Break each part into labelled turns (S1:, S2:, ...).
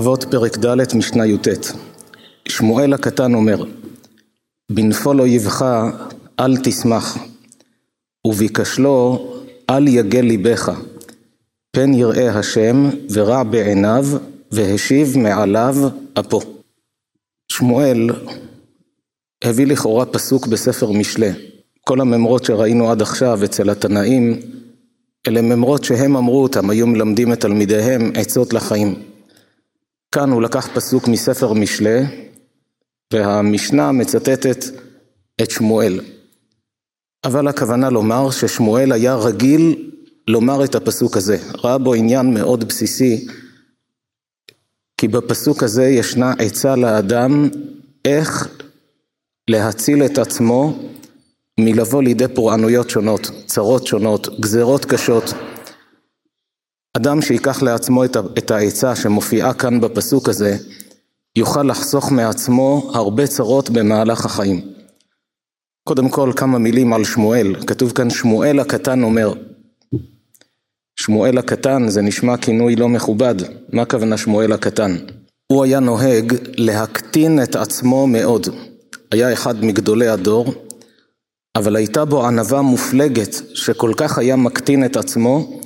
S1: אבות פרק ד' משנה י"ט. שמואל הקטן אומר בנפול אויבך אל תשמח ובכשלו אל יגל ליבך. פן יראה השם ורע בעיניו והשיב מעליו אפו. שמואל הביא לכאורה פסוק בספר משלי. כל הממרות שראינו עד עכשיו אצל התנאים אלה ממרות שהם אמרו אותם, היו מלמדים את תלמידיהם עצות לחיים כאן הוא לקח פסוק מספר משלי, והמשנה מצטטת את שמואל. אבל הכוונה לומר ששמואל היה רגיל לומר את הפסוק הזה, ראה בו עניין מאוד בסיסי, כי בפסוק הזה ישנה עצה לאדם איך להציל את עצמו מלבוא לידי פורענויות שונות, צרות שונות, גזרות קשות. אדם שיקח לעצמו את העצה שמופיעה כאן בפסוק הזה, יוכל לחסוך מעצמו הרבה צרות במהלך החיים. קודם כל כמה מילים על שמואל, כתוב כאן שמואל הקטן אומר. שמואל הקטן זה נשמע כינוי לא מכובד, מה הכוונה שמואל הקטן? הוא היה נוהג להקטין את עצמו מאוד. היה אחד מגדולי הדור, אבל הייתה בו ענווה מופלגת שכל כך היה מקטין את עצמו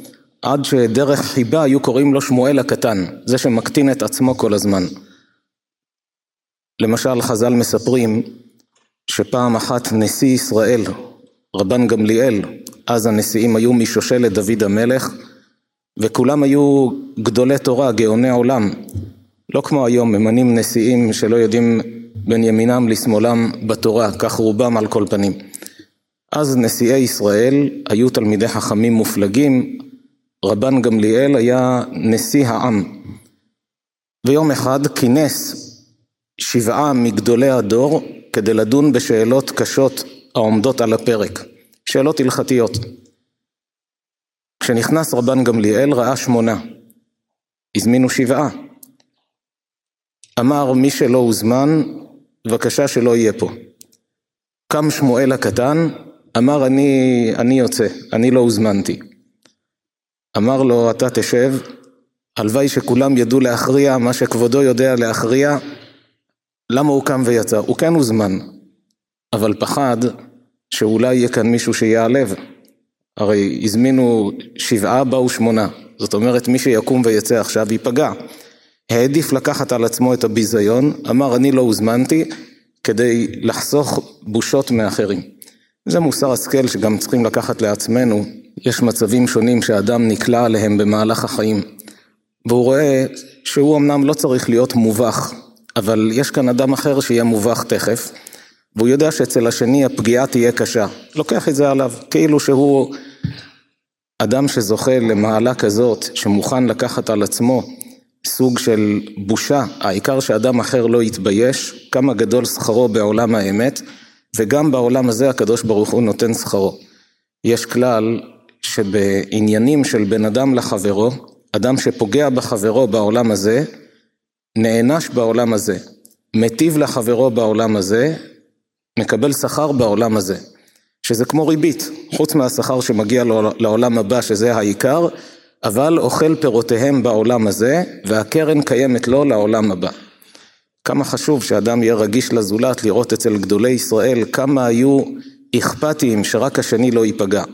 S1: עד שדרך חיבה היו קוראים לו שמואל הקטן, זה שמקטין את עצמו כל הזמן. למשל חז"ל מספרים שפעם אחת נשיא ישראל, רבן גמליאל, אז הנשיאים היו משושלת דוד המלך, וכולם היו גדולי תורה, גאוני עולם. לא כמו היום, ממנים נשיאים שלא יודעים בין ימינם לשמאלם בתורה, כך רובם על כל פנים. אז נשיאי ישראל היו תלמידי חכמים מופלגים, רבן גמליאל היה נשיא העם, ויום אחד כינס שבעה מגדולי הדור כדי לדון בשאלות קשות העומדות על הפרק, שאלות הלכתיות. כשנכנס רבן גמליאל ראה שמונה, הזמינו שבעה. אמר מי שלא הוזמן, בבקשה שלא יהיה פה. קם שמואל הקטן, אמר אני, אני יוצא, אני לא הוזמנתי. אמר לו אתה תשב, הלוואי שכולם ידעו להכריע מה שכבודו יודע להכריע, למה הוא קם ויצא? הוא כן הוזמן, אבל פחד שאולי יהיה כאן מישהו שיעלב. הרי הזמינו שבעה, באו שמונה. זאת אומרת, מי שיקום ויצא עכשיו ייפגע. העדיף לקחת על עצמו את הביזיון, אמר אני לא הוזמנתי, כדי לחסוך בושות מאחרים. זה מוסר השכל שגם צריכים לקחת לעצמנו, יש מצבים שונים שאדם נקלע עליהם במהלך החיים, והוא רואה שהוא אמנם לא צריך להיות מובך, אבל יש כאן אדם אחר שיהיה מובך תכף, והוא יודע שאצל השני הפגיעה תהיה קשה, לוקח את זה עליו, כאילו שהוא אדם שזוכה למעלה כזאת, שמוכן לקחת על עצמו סוג של בושה, העיקר שאדם אחר לא יתבייש, כמה גדול שכרו בעולם האמת, וגם בעולם הזה הקדוש ברוך הוא נותן שכרו. יש כלל שבעניינים של בן אדם לחברו, אדם שפוגע בחברו בעולם הזה, נענש בעולם הזה, מטיב לחברו בעולם הזה, מקבל שכר בעולם הזה, שזה כמו ריבית, חוץ מהשכר שמגיע לעולם הבא שזה העיקר, אבל אוכל פירותיהם בעולם הזה, והקרן קיימת לו לעולם הבא. כמה חשוב שאדם יהיה רגיש לזולת, לראות אצל גדולי ישראל כמה היו אכפתיים שרק השני לא ייפגע.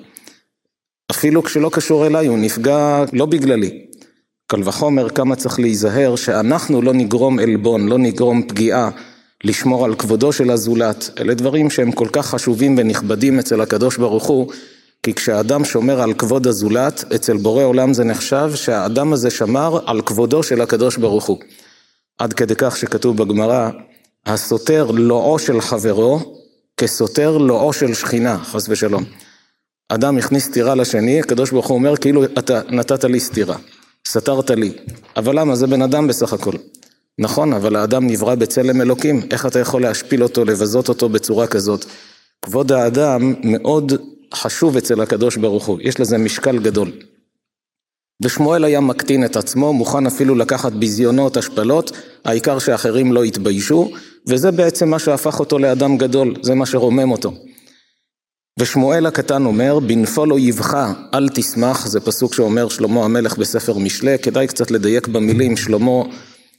S1: אפילו כשלא קשור אליי, הוא נפגע לא בגללי. קל וחומר כמה צריך להיזהר שאנחנו לא נגרום עלבון, לא נגרום פגיעה, לשמור על כבודו של הזולת. אלה דברים שהם כל כך חשובים ונכבדים אצל הקדוש ברוך הוא, כי כשאדם שומר על כבוד הזולת, אצל בורא עולם זה נחשב שהאדם הזה שמר על כבודו של הקדוש ברוך הוא. עד כדי כך שכתוב בגמרא, הסותר לועו של חברו כסותר לועו של שכינה, חס ושלום. אדם הכניס סטירה לשני, הקדוש ברוך הוא אומר כאילו אתה נתת לי סטירה, סתרת לי. אבל למה? זה בן אדם בסך הכל. נכון, אבל האדם נברא בצלם אלוקים, איך אתה יכול להשפיל אותו, לבזות אותו בצורה כזאת? כבוד האדם מאוד חשוב אצל הקדוש ברוך הוא, יש לזה משקל גדול. ושמואל היה מקטין את עצמו, מוכן אפילו לקחת ביזיונות, השפלות, העיקר שאחרים לא יתביישו, וזה בעצם מה שהפך אותו לאדם גדול, זה מה שרומם אותו. ושמואל הקטן אומר, בנפול אויבך אל תשמח, זה פסוק שאומר שלמה המלך בספר משלי, כדאי קצת לדייק במילים, שלמה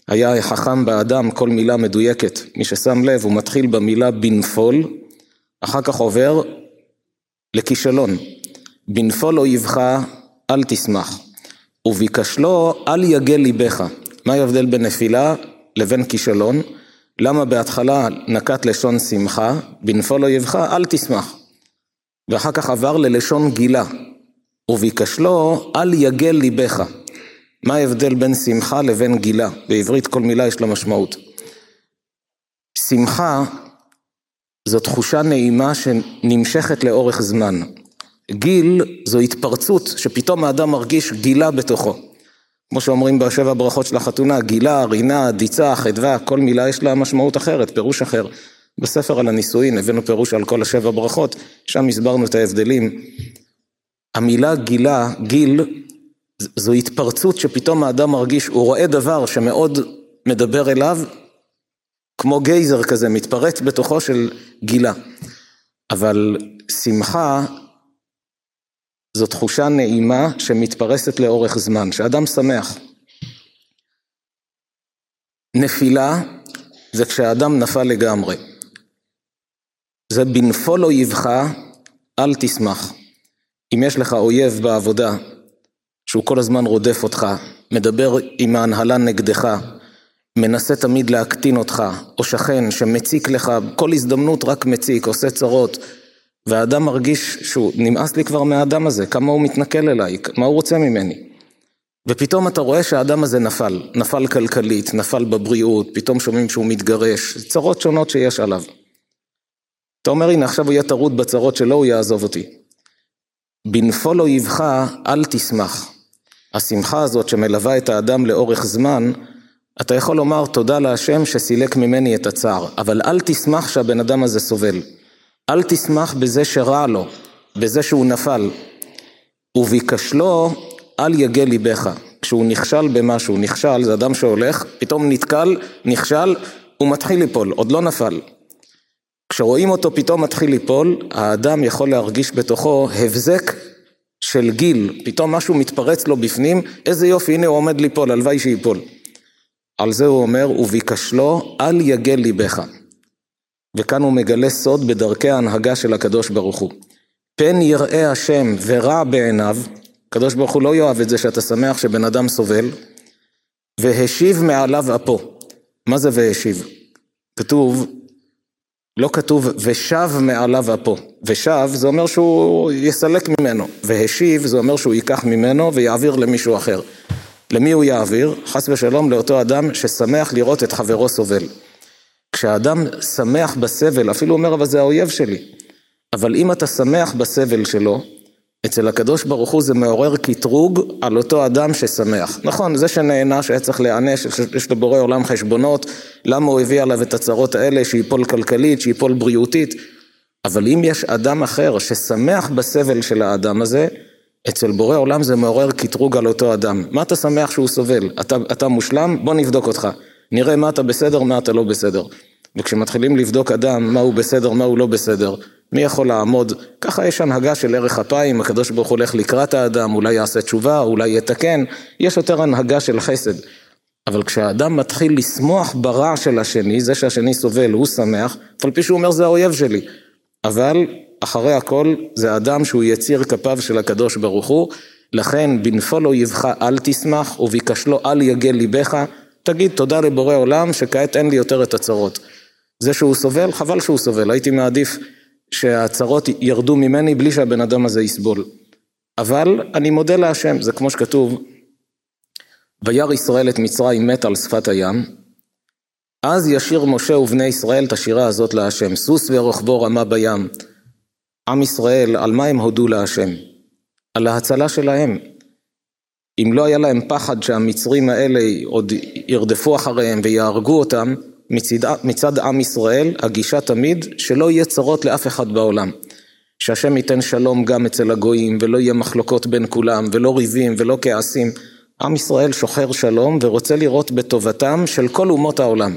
S1: היה חכם באדם, כל מילה מדויקת. מי ששם לב, הוא מתחיל במילה בנפול, אחר כך עובר לכישלון. בנפול אויבך, אל תשמח. וביקשלו, אל יגל ליבך. מה ההבדל בין נפילה לבין כישלון? למה בהתחלה נקט לשון שמחה, בנפול אויבך, אל תשמח. ואחר כך עבר ללשון גילה. וביקשלו, אל יגל ליבך. מה ההבדל בין שמחה לבין גילה? בעברית כל מילה יש לה משמעות. שמחה זו תחושה נעימה שנמשכת לאורך זמן. גיל זו התפרצות שפתאום האדם מרגיש גילה בתוכו. כמו שאומרים בשבע ברכות של החתונה, גילה, רינה, דיצה, חדווה, כל מילה יש לה משמעות אחרת, פירוש אחר. בספר על הנישואין הבאנו פירוש על כל השבע ברכות, שם הסברנו את ההבדלים. המילה גילה, גיל, זו התפרצות שפתאום האדם מרגיש, הוא רואה דבר שמאוד מדבר אליו, כמו גייזר כזה, מתפרץ בתוכו של גילה. אבל שמחה זו תחושה נעימה שמתפרסת לאורך זמן, שאדם שמח. נפילה זה כשהאדם נפל לגמרי. זה בנפול אויבך, אל תשמח. אם יש לך אויב בעבודה, שהוא כל הזמן רודף אותך, מדבר עם ההנהלה נגדך, מנסה תמיד להקטין אותך, או שכן שמציק לך, כל הזדמנות רק מציק, עושה צרות, והאדם מרגיש שהוא, נמאס לי כבר מהאדם הזה, כמה הוא מתנכל אליי, מה הוא רוצה ממני. ופתאום אתה רואה שהאדם הזה נפל, נפל כלכלית, נפל בבריאות, פתאום שומעים שהוא מתגרש, צרות שונות שיש עליו. אתה אומר, הנה עכשיו הוא יהיה טרוד בצרות שלו, הוא יעזוב אותי. בנפול אויבך, אל תשמח. השמחה הזאת שמלווה את האדם לאורך זמן, אתה יכול לומר תודה להשם שסילק ממני את הצער, אבל אל תשמח שהבן אדם הזה סובל. אל תשמח בזה שרע לו, בזה שהוא נפל. וביקשלו, אל יגל ליבך. כשהוא נכשל במשהו, נכשל, זה אדם שהולך, פתאום נתקל, נכשל, הוא מתחיל ליפול, עוד לא נפל. כשרואים אותו פתאום מתחיל ליפול, האדם יכול להרגיש בתוכו הבזק של גיל, פתאום משהו מתפרץ לו בפנים, איזה יופי, הנה הוא עומד ליפול, הלוואי שיפול. על זה הוא אומר, וביקשלו, אל יגל ליבך. וכאן הוא מגלה סוד בדרכי ההנהגה של הקדוש ברוך הוא. פן יראה השם ורע בעיניו, הקדוש ברוך הוא לא יאהב את זה שאתה שמח שבן אדם סובל, והשיב מעליו אפו. מה זה והשיב? כתוב, לא כתוב ושב מעליו אפו. ושב זה אומר שהוא יסלק ממנו, והשיב זה אומר שהוא ייקח ממנו ויעביר למישהו אחר. למי הוא יעביר? חס ושלום לאותו אדם ששמח לראות את חברו סובל. כשאדם שמח בסבל, אפילו אומר אבל זה האויב שלי, אבל אם אתה שמח בסבל שלו, אצל הקדוש ברוך הוא זה מעורר קטרוג על אותו אדם ששמח. נכון, זה שנהנה שהיה צריך להיענש, יש לבורא עולם חשבונות, למה הוא הביא עליו את הצרות האלה, שיפול כלכלית, שיפול בריאותית, אבל אם יש אדם אחר ששמח בסבל של האדם הזה, אצל בורא עולם זה מעורר קטרוג על אותו אדם. מה אתה שמח שהוא סובל? אתה, אתה מושלם? בוא נבדוק אותך. נראה מה אתה בסדר, מה אתה לא בסדר. וכשמתחילים לבדוק אדם, מה הוא בסדר, מה הוא לא בסדר, מי יכול לעמוד? ככה יש הנהגה של ערך אפיים, הקדוש ברוך הוא הולך לקראת האדם, אולי יעשה תשובה, אולי יתקן, יש יותר הנהגה של חסד. אבל כשהאדם מתחיל לשמוח ברע של השני, זה שהשני סובל, הוא שמח, אף על פי שהוא אומר זה האויב שלי. אבל אחרי הכל זה אדם שהוא יציר כפיו של הקדוש ברוך הוא, לכן בנפול אויבך אל תשמח וביקשלו אל יגל ליבך, תגיד תודה לבורא עולם שכעת אין לי יותר את הצרות. זה שהוא סובל, חבל שהוא סובל, הייתי מעדיף שהצרות ירדו ממני בלי שהבן אדם הזה יסבול. אבל אני מודה להשם, זה כמו שכתוב, וירא ישראל את מצרים מת על שפת הים, אז ישיר משה ובני ישראל את השירה הזאת להשם, סוס ורוכבו רמה בים. עם ישראל, על מה הם הודו להשם? על ההצלה שלהם. אם לא היה להם פחד שהמצרים האלה עוד ירדפו אחריהם ויהרגו אותם, מצד, מצד עם ישראל, הגישה תמיד שלא יהיה צרות לאף אחד בעולם. שהשם ייתן שלום גם אצל הגויים, ולא יהיה מחלוקות בין כולם, ולא ריבים, ולא כעסים. עם ישראל שוחר שלום ורוצה לראות בטובתם של כל אומות העולם.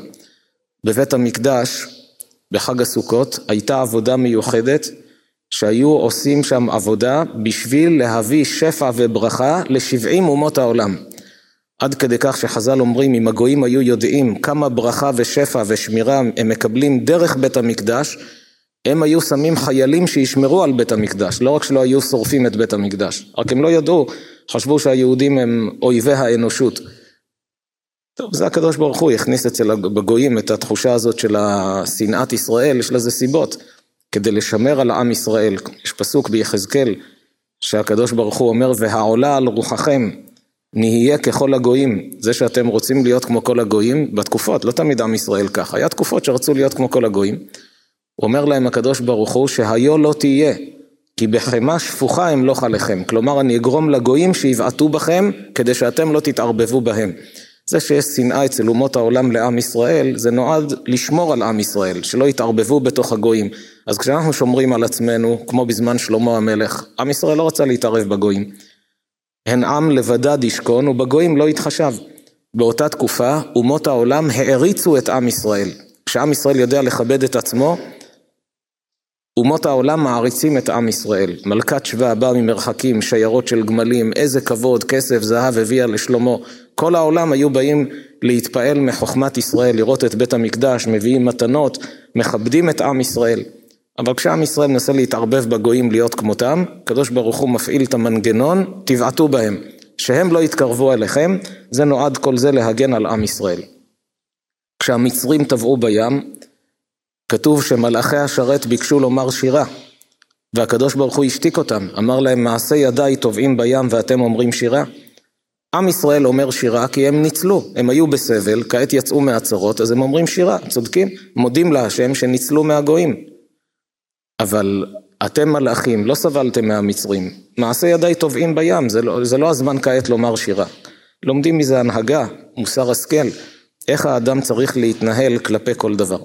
S1: בבית המקדש, בחג הסוכות, הייתה עבודה מיוחדת שהיו עושים שם עבודה בשביל להביא שפע וברכה לשבעים אומות העולם. עד כדי כך שחז"ל אומרים, אם הגויים היו יודעים כמה ברכה ושפע ושמירה הם מקבלים דרך בית המקדש, הם היו שמים חיילים שישמרו על בית המקדש, לא רק שלא היו שורפים את בית המקדש, רק הם לא ידעו, חשבו שהיהודים הם אויבי האנושות. טוב, זה הקדוש ברוך הוא הכניס אצל הגויים את התחושה הזאת של השנאת ישראל, יש לזה סיבות, כדי לשמר על עם ישראל. יש פסוק ביחזקאל שהקדוש ברוך הוא אומר, והעולה על רוחכם נהיה ככל הגויים. זה שאתם רוצים להיות כמו כל הגויים, בתקופות, לא תמיד עם ישראל ככה, היה תקופות שרצו להיות כמו כל הגויים. אומר להם הקדוש ברוך הוא שהיו לא תהיה, כי בחמה שפוכה אמלוך עליכם. כלומר, אני אגרום לגויים שיבעטו בכם, כדי שאתם לא תתערבבו בהם. זה שיש שנאה אצל אומות העולם לעם ישראל, זה נועד לשמור על עם ישראל, שלא יתערבבו בתוך הגויים. אז כשאנחנו שומרים על עצמנו, כמו בזמן שלמה המלך, עם ישראל לא רצה להתערב בגויים. הן עם לבדד ישכון ובגויים לא יתחשב. באותה תקופה אומות העולם העריצו את עם ישראל. כשעם ישראל יודע לכבד את עצמו, אומות העולם מעריצים את עם ישראל. מלכת שבא באה ממרחקים, שיירות של גמלים, איזה כבוד, כסף, זהב הביאה לשלמה. כל העולם היו באים להתפעל מחוכמת ישראל, לראות את בית המקדש, מביאים מתנות, מכבדים את עם ישראל. אבל כשעם ישראל מנסה להתערבב בגויים להיות כמותם, הקדוש ברוך הוא מפעיל את המנגנון, תבעטו בהם. שהם לא יתקרבו אליכם, זה נועד כל זה להגן על עם ישראל. כשהמצרים טבעו בים, כתוב שמלאכי השרת ביקשו לומר שירה, והקדוש ברוך הוא השתיק אותם, אמר להם מעשה ידיי טובעים בים ואתם אומרים שירה. עם ישראל אומר שירה כי הם ניצלו, הם היו בסבל, כעת יצאו מהצרות, אז הם אומרים שירה, צודקים, מודים להשם שניצלו מהגויים. אבל אתם מלאכים, לא סבלתם מהמצרים, מעשה ידיי טובעים בים, זה לא, זה לא הזמן כעת לומר שירה. לומדים מזה הנהגה, מוסר השכל, איך האדם צריך להתנהל כלפי כל דבר.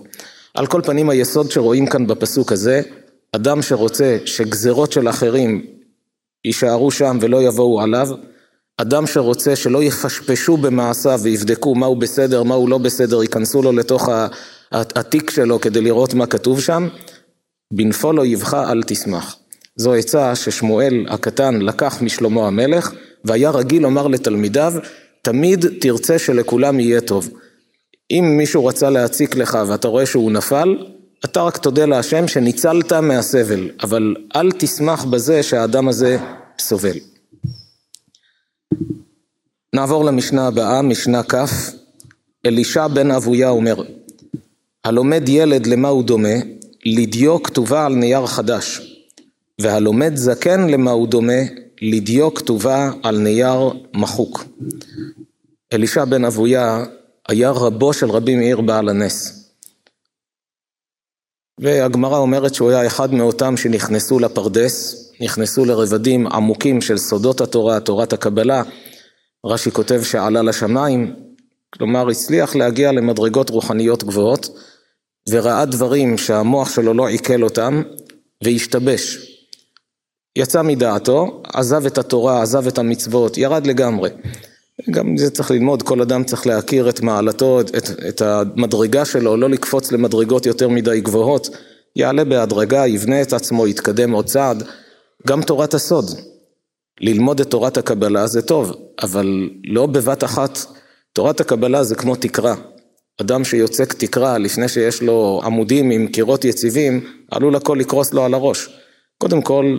S1: על כל פנים היסוד שרואים כאן בפסוק הזה, אדם שרוצה שגזרות של אחרים יישארו שם ולא יבואו עליו, אדם שרוצה שלא יפשפשו במעשיו ויבדקו מה הוא בסדר, מה הוא לא בסדר, ייכנסו לו לתוך התיק שלו כדי לראות מה כתוב שם, בנפול לא יבכה אל תשמח. זו עצה ששמואל הקטן לקח משלמה המלך והיה רגיל לומר לתלמידיו, תמיד תרצה שלכולם יהיה טוב. אם מישהו רצה להציק לך ואתה רואה שהוא נפל, אתה רק תודה להשם שניצלת מהסבל, אבל אל תשמח בזה שהאדם הזה סובל. נעבור למשנה הבאה, משנה כ', אלישע בן אבויה אומר, הלומד ילד למה הוא דומה? לדיו כתובה על נייר חדש, והלומד זקן למה הוא דומה? לדיו כתובה על נייר מחוק. אלישע בן אבויה היה רבו של רבי מאיר בעל הנס. והגמרא אומרת שהוא היה אחד מאותם שנכנסו לפרדס, נכנסו לרבדים עמוקים של סודות התורה, תורת הקבלה. רש"י כותב שעלה לשמיים, כלומר הצליח להגיע למדרגות רוחניות גבוהות, וראה דברים שהמוח שלו לא עיכל אותם, והשתבש. יצא מדעתו, עזב את התורה, עזב את המצוות, ירד לגמרי. גם זה צריך ללמוד, כל אדם צריך להכיר את מעלתו, את, את המדרגה שלו, לא לקפוץ למדרגות יותר מדי גבוהות, יעלה בהדרגה, יבנה את עצמו, יתקדם עוד צעד. גם תורת הסוד, ללמוד את תורת הקבלה זה טוב, אבל לא בבת אחת. תורת הקבלה זה כמו תקרה. אדם שיוצק תקרה לפני שיש לו עמודים עם קירות יציבים, עלול הכל לקרוס לו על הראש. קודם כל,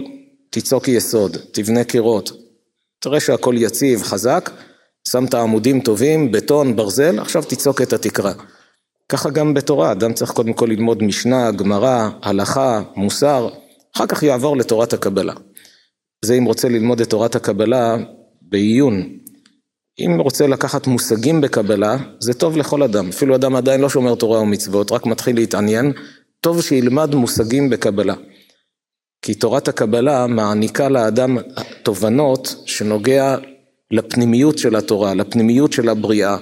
S1: תיצוק יסוד, תבנה קירות, תראה שהכל יציב, חזק, שמת עמודים טובים, בטון, ברזל, עכשיו תיצוק את התקרה. ככה גם בתורה, אדם צריך קודם כל ללמוד משנה, גמרא, הלכה, מוסר, אחר כך יעבור לתורת הקבלה. זה אם רוצה ללמוד את תורת הקבלה בעיון. אם רוצה לקחת מושגים בקבלה, זה טוב לכל אדם. אפילו אדם עדיין לא שומר תורה ומצוות, רק מתחיל להתעניין, טוב שילמד מושגים בקבלה. כי תורת הקבלה מעניקה לאדם תובנות שנוגע לפנימיות של התורה, לפנימיות של הבריאה,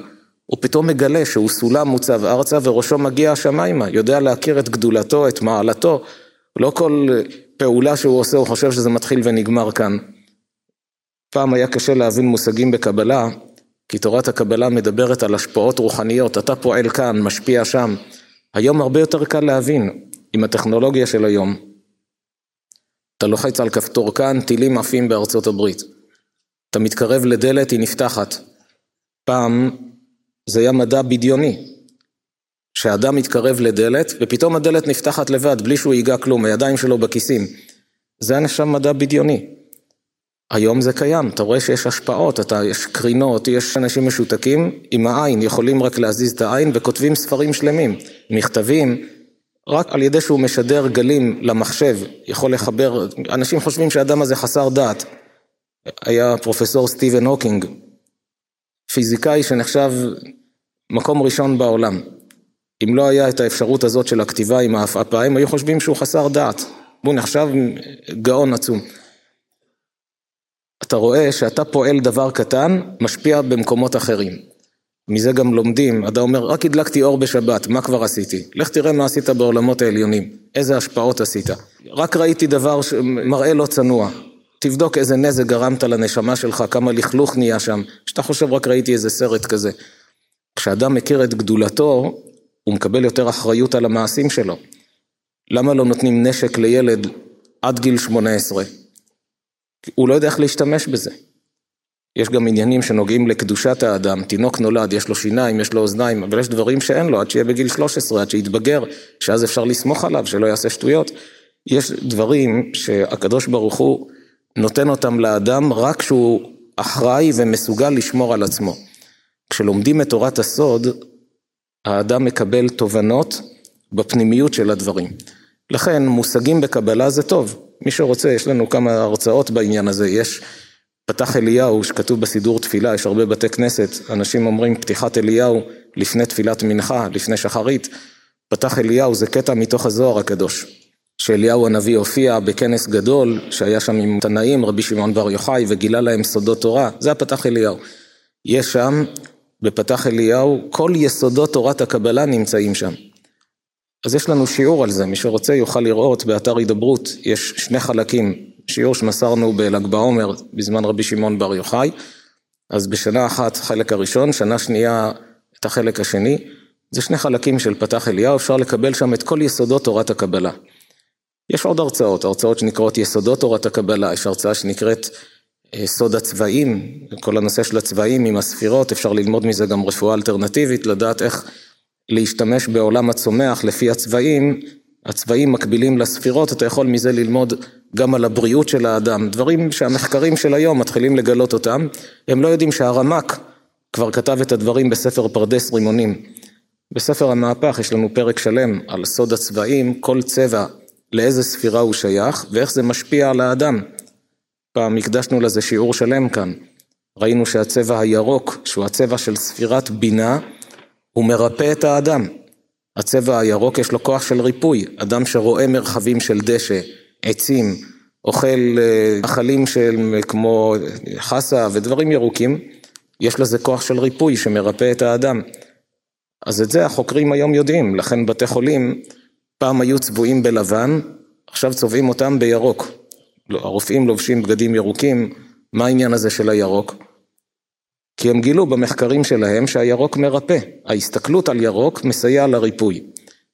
S1: הוא פתאום מגלה שהוא סולם מוצב ארצה וראשו מגיע השמיימה, יודע להכיר את גדולתו, את מעלתו, לא כל פעולה שהוא עושה הוא חושב שזה מתחיל ונגמר כאן. פעם היה קשה להבין מושגים בקבלה, כי תורת הקבלה מדברת על השפעות רוחניות, אתה פועל כאן, משפיע שם. היום הרבה יותר קל להבין, עם הטכנולוגיה של היום. אתה לוחץ על כפתור כאן, טילים עפים בארצות הברית. אתה מתקרב לדלת, היא נפתחת. פעם זה היה מדע בדיוני, שאדם מתקרב לדלת ופתאום הדלת נפתחת לבד בלי שהוא ייגע כלום, הידיים שלו בכיסים. זה היה נחשב מדע בדיוני. היום זה קיים, אתה רואה שיש השפעות, אתה, יש קרינות, יש אנשים משותקים עם העין, יכולים רק להזיז את העין וכותבים ספרים שלמים, מכתבים, רק על ידי שהוא משדר גלים למחשב, יכול לחבר, אנשים חושבים שהאדם הזה חסר דעת. היה פרופסור סטיבן הוקינג, פיזיקאי שנחשב מקום ראשון בעולם. אם לא היה את האפשרות הזאת של הכתיבה עם העפעפיים, היו חושבים שהוא חסר דעת. הוא נחשב גאון עצום. אתה רואה שאתה פועל דבר קטן, משפיע במקומות אחרים. מזה גם לומדים, אתה אומר, רק הדלקתי אור בשבת, מה כבר עשיתי? לך תראה מה עשית בעולמות העליונים, איזה השפעות עשית. רק ראיתי דבר שמראה לא צנוע. תבדוק איזה נזק גרמת לנשמה שלך, כמה לכלוך נהיה שם, שאתה חושב רק ראיתי איזה סרט כזה. כשאדם מכיר את גדולתו, הוא מקבל יותר אחריות על המעשים שלו. למה לא נותנים נשק לילד עד גיל 18? הוא לא יודע איך להשתמש בזה. יש גם עניינים שנוגעים לקדושת האדם, תינוק נולד, יש לו שיניים, יש לו אוזניים, אבל יש דברים שאין לו עד שיהיה בגיל 13, עד שיתבגר, שאז אפשר לסמוך עליו, שלא יעשה שטויות. יש דברים שהקדוש ברוך הוא נותן אותם לאדם רק כשהוא אחראי ומסוגל לשמור על עצמו. כשלומדים את תורת הסוד, האדם מקבל תובנות בפנימיות של הדברים. לכן מושגים בקבלה זה טוב, מי שרוצה, יש לנו כמה הרצאות בעניין הזה, יש פתח אליהו שכתוב בסידור תפילה, יש הרבה בתי כנסת, אנשים אומרים פתיחת אליהו לפני תפילת מנחה, לפני שחרית, פתח אליהו זה קטע מתוך הזוהר הקדוש, שאליהו הנביא הופיע בכנס גדול שהיה שם עם תנאים, רבי שמעון בר יוחאי וגילה להם סודות תורה, זה הפתח אליהו. יש שם בפתח אליהו, כל יסודות תורת הקבלה נמצאים שם. אז יש לנו שיעור על זה, מי שרוצה יוכל לראות באתר הידברות, יש שני חלקים, שיעור שמסרנו בל"ג בעומר בזמן רבי שמעון בר יוחאי, אז בשנה אחת חלק הראשון, שנה שנייה את החלק השני, זה שני חלקים של פתח אליהו, אפשר לקבל שם את כל יסודות תורת הקבלה. יש עוד הרצאות, הרצאות שנקראות יסודות תורת הקבלה, יש הרצאה שנקראת אה, סוד הצבעים, כל הנושא של הצבעים עם הספירות, אפשר ללמוד מזה גם רפואה אלטרנטיבית, לדעת איך להשתמש בעולם הצומח לפי הצבעים, הצבעים מקבילים לספירות, אתה יכול מזה ללמוד גם על הבריאות של האדם, דברים שהמחקרים של היום מתחילים לגלות אותם, הם לא יודעים שהרמק כבר כתב את הדברים בספר פרדס רימונים. בספר המהפך יש לנו פרק שלם על סוד הצבעים, כל צבע לאיזה ספירה הוא שייך ואיך זה משפיע על האדם. פעם הקדשנו לזה שיעור שלם כאן. ראינו שהצבע הירוק, שהוא הצבע של ספירת בינה, הוא מרפא את האדם. הצבע הירוק יש לו כוח של ריפוי. אדם שרואה מרחבים של דשא, עצים, אוכל אכלים אה, של כמו חסה ודברים ירוקים, יש לזה כוח של ריפוי שמרפא את האדם. אז את זה החוקרים היום יודעים, לכן בתי חולים פעם היו צבועים בלבן, עכשיו צובעים אותם בירוק. לא, הרופאים לובשים בגדים ירוקים, מה העניין הזה של הירוק? כי הם גילו במחקרים שלהם שהירוק מרפא, ההסתכלות על ירוק מסייע לריפוי.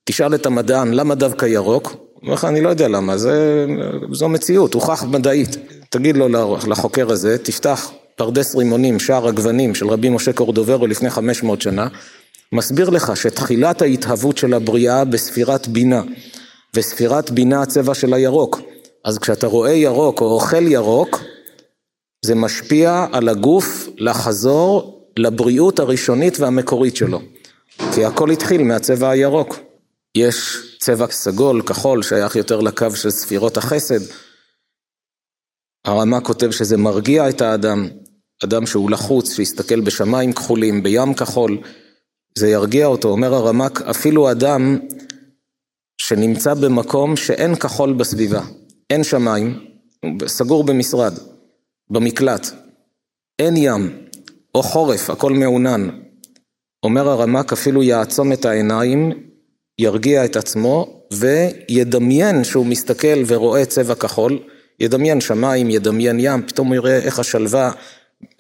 S1: תשאל את המדען למה דווקא ירוק, הוא אומר לך אני לא יודע למה, זה, זו מציאות, הוכח מדעית. תגיד לו לחוקר הזה, תפתח פרדס רימונים, שער הגוונים של רבי משה קורדוברו לפני 500 שנה, מסביר לך שתחילת ההתהוות של הבריאה בספירת בינה, וספירת בינה הצבע של הירוק. אז כשאתה רואה ירוק או אוכל ירוק, זה משפיע על הגוף לחזור לבריאות הראשונית והמקורית שלו. כי הכל התחיל מהצבע הירוק. יש צבע סגול, כחול, שייך יותר לקו של ספירות החסד. הרמ"א כותב שזה מרגיע את האדם, אדם שהוא לחוץ, שיסתכל בשמיים כחולים, בים כחול, זה ירגיע אותו. אומר הרמ"ק, אפילו אדם שנמצא במקום שאין כחול בסביבה, אין שמיים, סגור במשרד, במקלט, אין ים, או חורף, הכל מעונן. אומר הרמ"ק אפילו יעצום את העיניים, ירגיע את עצמו וידמיין שהוא מסתכל ורואה צבע כחול, ידמיין שמיים, ידמיין ים, פתאום הוא יראה איך השלווה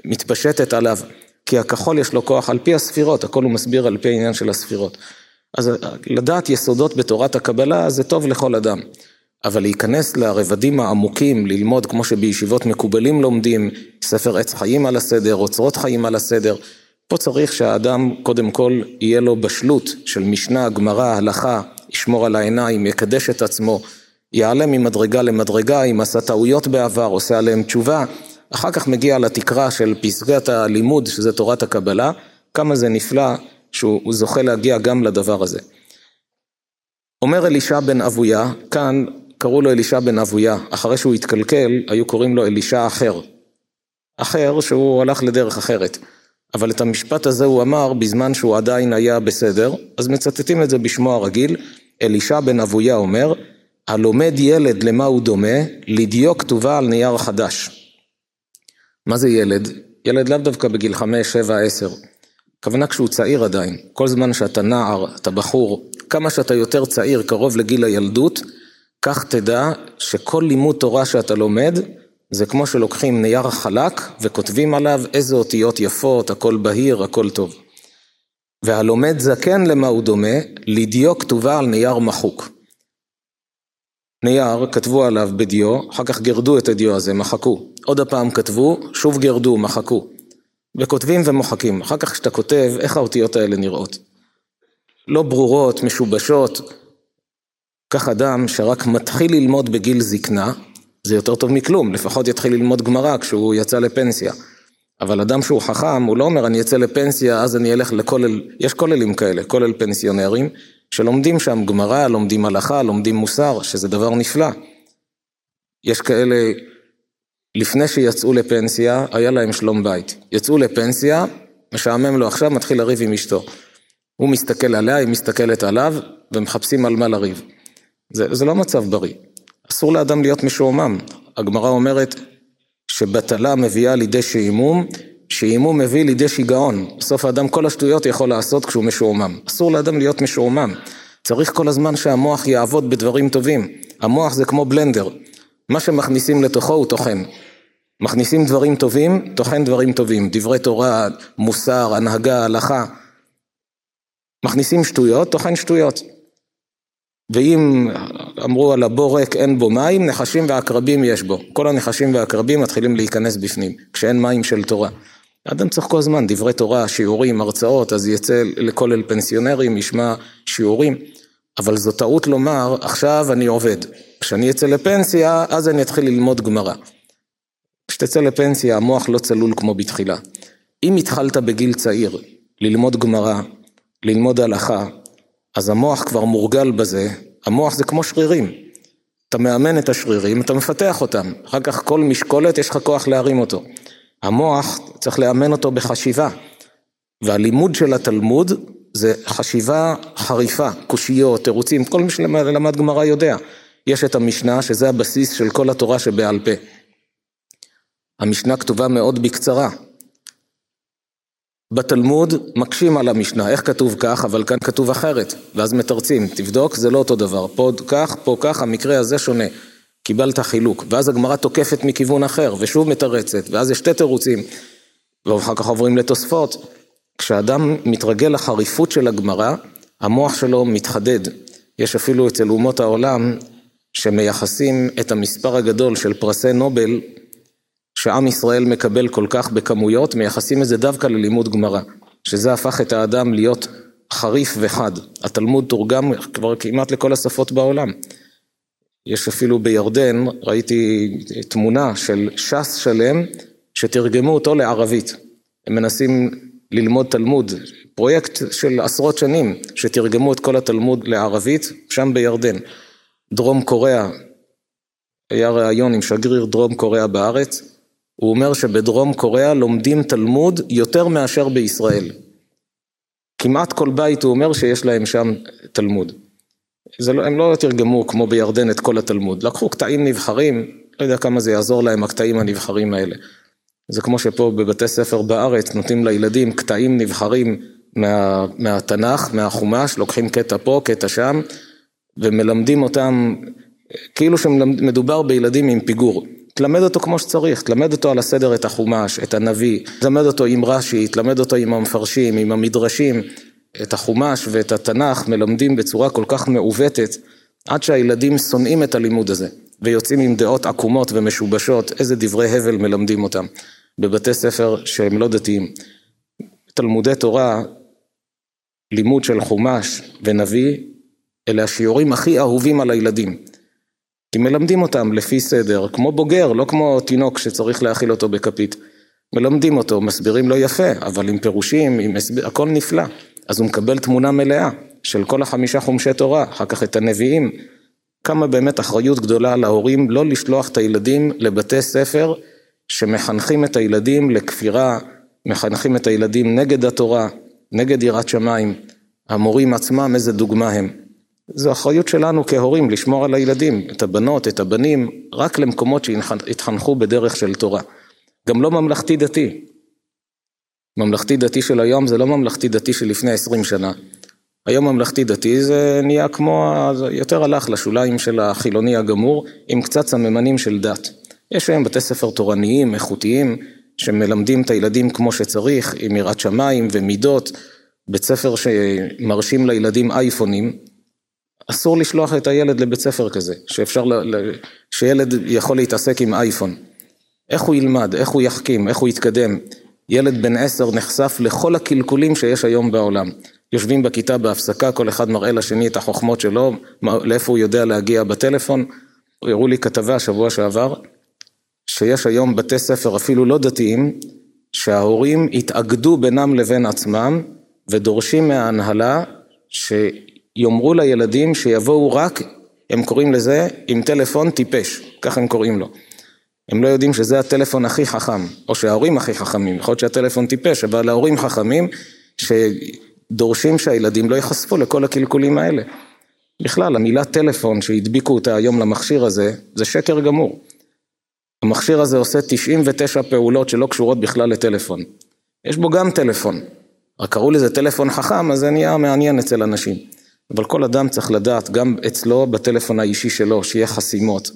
S1: מתפשטת עליו, כי הכחול יש לו כוח על פי הספירות, הכל הוא מסביר על פי העניין של הספירות. אז לדעת יסודות בתורת הקבלה זה טוב לכל אדם. אבל להיכנס לרבדים העמוקים, ללמוד כמו שבישיבות מקובלים לומדים, ספר עץ חיים על הסדר, אוצרות חיים על הסדר, פה צריך שהאדם קודם כל יהיה לו בשלות של משנה, גמרא, הלכה, ישמור על העיניים, יקדש את עצמו, יעלה ממדרגה למדרגה, אם עשה טעויות בעבר, עושה עליהם תשובה, אחר כך מגיע לתקרה של פסגת הלימוד, שזה תורת הקבלה, כמה זה נפלא שהוא זוכה להגיע גם לדבר הזה. אומר אלישע בן אבויה, כאן קראו לו אלישע בן אבויה, אחרי שהוא התקלקל היו קוראים לו אלישע אחר. אחר שהוא הלך לדרך אחרת. אבל את המשפט הזה הוא אמר בזמן שהוא עדיין היה בסדר, אז מצטטים את זה בשמו הרגיל, אלישע בן אבויה אומר, הלומד ילד למה הוא דומה, לדיו כתובה על נייר חדש. מה זה ילד? ילד לאו דווקא בגיל חמש, שבע, עשר. הכוונה כשהוא צעיר עדיין. כל זמן שאתה נער, אתה בחור, כמה שאתה יותר צעיר, קרוב לגיל הילדות, כך תדע שכל לימוד תורה שאתה לומד, זה כמו שלוקחים נייר חלק וכותבים עליו איזה אותיות יפות, הכל בהיר, הכל טוב. והלומד זקן למה הוא דומה? לדיו כתובה על נייר מחוק. נייר, כתבו עליו בדיו, אחר כך גרדו את הדיו הזה, מחקו. עוד הפעם כתבו, שוב גרדו, מחקו. וכותבים ומוחקים. אחר כך כשאתה כותב, איך האותיות האלה נראות? לא ברורות, משובשות. כך אדם שרק מתחיל ללמוד בגיל זקנה, זה יותר טוב מכלום, לפחות יתחיל ללמוד גמרא כשהוא יצא לפנסיה. אבל אדם שהוא חכם, הוא לא אומר אני אצא לפנסיה, אז אני אלך לכולל, יש כוללים כאלה, כולל פנסיונרים, שלומדים שם גמרא, לומדים הלכה, לומדים מוסר, שזה דבר נפלא. יש כאלה, לפני שיצאו לפנסיה, היה להם שלום בית. יצאו לפנסיה, משעמם לו עכשיו, מתחיל לריב עם אשתו. הוא מסתכל עליה, היא מסתכלת עליו, ומחפשים על מה לריב. זה, זה לא מצב בריא. אסור לאדם להיות משועמם. הגמרא אומרת שבטלה מביאה לידי שעימום, שעימום מביא לידי שיגעון. בסוף האדם כל השטויות יכול לעשות כשהוא משועמם. אסור לאדם להיות משועמם. צריך כל הזמן שהמוח יעבוד בדברים טובים. המוח זה כמו בלנדר. מה שמכניסים לתוכו הוא טוחן. מכניסים דברים טובים, טוחן דברים טובים. דברי תורה, מוסר, הנהגה, הלכה. מכניסים שטויות, טוחן שטויות. ואם אמרו על הבור ריק אין בו מים, נחשים ועקרבים יש בו. כל הנחשים והעקרבים מתחילים להיכנס בפנים, כשאין מים של תורה. אדם צריך כל הזמן דברי תורה, שיעורים, הרצאות, אז יצא לכולל פנסיונרים, ישמע שיעורים. אבל זו טעות לומר, עכשיו אני עובד. כשאני אצא לפנסיה, אז אני אתחיל ללמוד גמרא. כשתצא לפנסיה, המוח לא צלול כמו בתחילה. אם התחלת בגיל צעיר ללמוד גמרא, ללמוד הלכה, אז המוח כבר מורגל בזה, המוח זה כמו שרירים. אתה מאמן את השרירים, אתה מפתח אותם. אחר כך כל משקולת יש לך כוח להרים אותו. המוח, צריך לאמן אותו בחשיבה. והלימוד של התלמוד זה חשיבה חריפה, קושיות, תירוצים, כל מי שלמד גמרא יודע. יש את המשנה, שזה הבסיס של כל התורה שבעל פה. המשנה כתובה מאוד בקצרה, בתלמוד מקשים על המשנה, איך כתוב כך, אבל כאן כתוב אחרת, ואז מתרצים, תבדוק, זה לא אותו דבר, פה כך, פה כך, המקרה הזה שונה, קיבלת חילוק, ואז הגמרא תוקפת מכיוון אחר, ושוב מתרצת, ואז יש שתי תירוצים, ואחר כך עוברים לתוספות. כשאדם מתרגל לחריפות של הגמרא, המוח שלו מתחדד. יש אפילו אצל אומות העולם שמייחסים את המספר הגדול של פרסי נובל שעם ישראל מקבל כל כך בכמויות, מייחסים את זה דווקא ללימוד גמרא, שזה הפך את האדם להיות חריף וחד. התלמוד תורגם כבר כמעט לכל השפות בעולם. יש אפילו בירדן, ראיתי תמונה של ש"ס שלם, שתרגמו אותו לערבית. הם מנסים ללמוד תלמוד, פרויקט של עשרות שנים, שתרגמו את כל התלמוד לערבית, שם בירדן. דרום קוריאה, היה ראיון עם שגריר דרום קוריאה בארץ, הוא אומר שבדרום קוריאה לומדים תלמוד יותר מאשר בישראל. כמעט כל בית הוא אומר שיש להם שם תלמוד. לא, הם לא תרגמו כמו בירדן את כל התלמוד, לקחו קטעים נבחרים, לא יודע כמה זה יעזור להם הקטעים הנבחרים האלה. זה כמו שפה בבתי ספר בארץ נותנים לילדים קטעים נבחרים מה, מהתנ"ך, מהחומש, לוקחים קטע פה, קטע שם, ומלמדים אותם כאילו שמדובר בילדים עם פיגור. תלמד אותו כמו שצריך, תלמד אותו על הסדר את החומש, את הנביא, תלמד אותו עם רש"י, תלמד אותו עם המפרשים, עם המדרשים, את החומש ואת התנ"ך מלמדים בצורה כל כך מעוותת, עד שהילדים שונאים את הלימוד הזה, ויוצאים עם דעות עקומות ומשובשות, איזה דברי הבל מלמדים אותם, בבתי ספר שהם לא דתיים. תלמודי תורה, לימוד של חומש ונביא, אלה השיעורים הכי אהובים על הילדים. כי מלמדים אותם לפי סדר, כמו בוגר, לא כמו תינוק שצריך להאכיל אותו בכפית. מלמדים אותו, מסבירים לו יפה, אבל עם פירושים, עם הסבר, הכל נפלא. אז הוא מקבל תמונה מלאה של כל החמישה חומשי תורה, אחר כך את הנביאים. כמה באמת אחריות גדולה להורים לא לשלוח את הילדים לבתי ספר שמחנכים את הילדים לכפירה, מחנכים את הילדים נגד התורה, נגד יראת שמיים. המורים עצמם, איזה דוגמה הם. זו אחריות שלנו כהורים לשמור על הילדים, את הבנות, את הבנים, רק למקומות שהתחנכו בדרך של תורה. גם לא ממלכתי דתי. ממלכתי דתי של היום זה לא ממלכתי דתי של לפני עשרים שנה. היום ממלכתי דתי זה נהיה כמו, יותר הלך לשוליים של החילוני הגמור, עם קצת סממנים של דת. יש היום בתי ספר תורניים, איכותיים, שמלמדים את הילדים כמו שצריך, עם יראת שמיים ומידות, בית ספר שמרשים לילדים אייפונים, אסור לשלוח את הילד לבית ספר כזה, שאפשר, ל... שילד יכול להתעסק עם אייפון. איך הוא ילמד, איך הוא יחכים, איך הוא יתקדם. ילד בן עשר נחשף לכל הקלקולים שיש היום בעולם. יושבים בכיתה בהפסקה, כל אחד מראה לשני את החוכמות שלו, לאיפה הוא יודע להגיע בטלפון. הראו לי כתבה שבוע שעבר, שיש היום בתי ספר אפילו לא דתיים, שההורים התאגדו בינם לבין עצמם ודורשים מההנהלה שיאמרו לילדים שיבואו רק, הם קוראים לזה, עם טלפון טיפש, ככה הם קוראים לו. הם לא יודעים שזה הטלפון הכי חכם, או שההורים הכי חכמים, יכול להיות שהטלפון טיפש, אבל ההורים חכמים שדורשים שהילדים לא ייחשפו לכל הקלקולים האלה. בכלל, המילה טלפון שהדביקו אותה היום למכשיר הזה, זה שקר גמור. המכשיר הזה עושה 99 פעולות שלא קשורות בכלל לטלפון. יש בו גם טלפון, רק קראו לזה טלפון חכם, אז זה נהיה מעניין אצל אנשים. אבל כל אדם צריך לדעת, גם אצלו, בטלפון האישי שלו, שיהיה חסימות.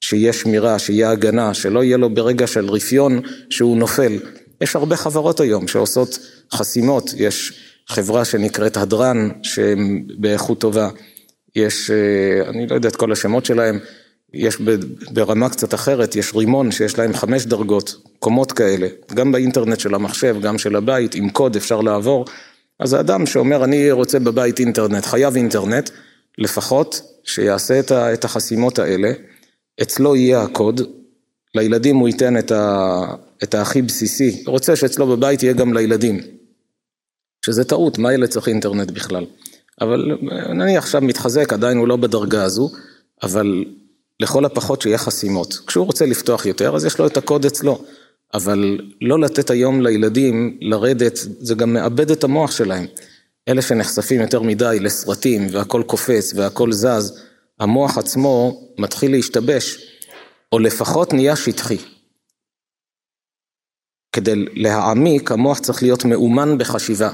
S1: שיהיה שמירה, שיהיה הגנה, שלא יהיה לו ברגע של רפיון שהוא נופל. יש הרבה חברות היום שעושות חסימות, יש חברה שנקראת הדרן שהם באיכות טובה, יש, אה, אני לא יודע את כל השמות שלהם, יש ברמה קצת אחרת, יש רימון שיש להם חמש דרגות, קומות כאלה, גם באינטרנט של המחשב, גם של הבית, עם קוד אפשר לעבור. אז האדם שאומר אני רוצה בבית אינטרנט, חייב אינטרנט, לפחות שיעשה את החסימות האלה. אצלו יהיה הקוד, לילדים הוא ייתן את, ה, את הכי בסיסי, רוצה שאצלו בבית יהיה גם לילדים, שזה טעות, מה ילד צריך אינטרנט בכלל? אבל נניח עכשיו מתחזק, עדיין הוא לא בדרגה הזו, אבל לכל הפחות שיהיה חסימות. כשהוא רוצה לפתוח יותר, אז יש לו את הקוד אצלו. אבל לא לתת היום לילדים לרדת, זה גם מאבד את המוח שלהם. אלה שנחשפים יותר מדי לסרטים והכל קופץ והכל זז, המוח עצמו מתחיל להשתבש, או לפחות נהיה שטחי. כדי להעמיק, המוח צריך להיות מאומן בחשיבה.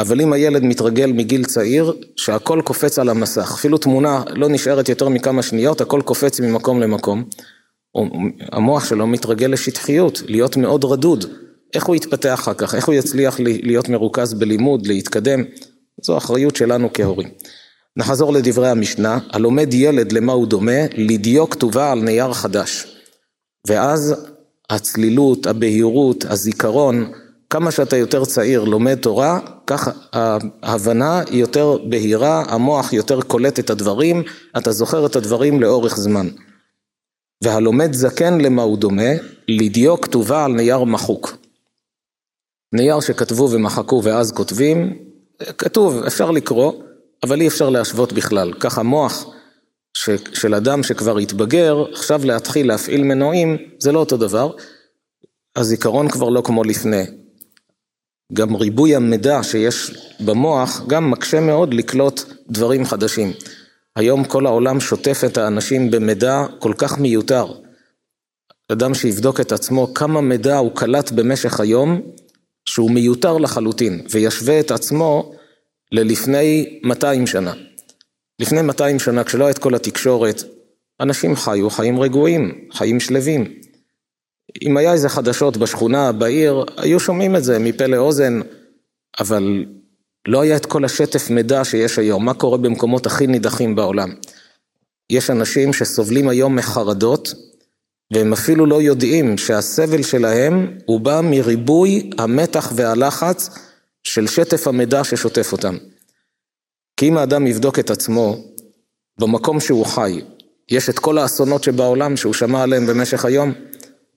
S1: אבל אם הילד מתרגל מגיל צעיר, שהכל קופץ על המסך, אפילו תמונה לא נשארת יותר מכמה שניות, הכל קופץ ממקום למקום, המוח שלו מתרגל לשטחיות, להיות מאוד רדוד. איך הוא יתפתח אחר כך? איך הוא יצליח להיות מרוכז בלימוד, להתקדם? זו אחריות שלנו כהורים. נחזור לדברי המשנה, הלומד ילד למה הוא דומה, לדיו כתובה על נייר חדש. ואז הצלילות, הבהירות, הזיכרון, כמה שאתה יותר צעיר לומד תורה, כך ההבנה היא יותר בהירה, המוח יותר קולט את הדברים, אתה זוכר את הדברים לאורך זמן. והלומד זקן למה הוא דומה, לדיו כתובה על נייר מחוק. נייר שכתבו ומחקו ואז כותבים, כתוב, אפשר לקרוא, אבל אי אפשר להשוות בכלל. ככה מוח ש, של אדם שכבר התבגר, עכשיו להתחיל להפעיל מנועים, זה לא אותו דבר. הזיכרון כבר לא כמו לפני. גם ריבוי המידע שיש במוח גם מקשה מאוד לקלוט דברים חדשים. היום כל העולם שוטף את האנשים במידע כל כך מיותר. אדם שיבדוק את עצמו כמה מידע הוא קלט במשך היום, שהוא מיותר לחלוטין, וישווה את עצמו ללפני 200 שנה. לפני 200 שנה, כשלא הייתה כל התקשורת, אנשים חיו חיים רגועים, חיים שלווים. אם היה איזה חדשות בשכונה, בעיר, היו שומעים את זה מפה לאוזן, אבל לא היה את כל השטף מידע שיש היום, מה קורה במקומות הכי נידחים בעולם. יש אנשים שסובלים היום מחרדות, והם אפילו לא יודעים שהסבל שלהם הוא בא מריבוי המתח והלחץ של שטף המידע ששוטף אותם. כי אם האדם יבדוק את עצמו במקום שהוא חי, יש את כל האסונות שבעולם שהוא שמע עליהם במשך היום,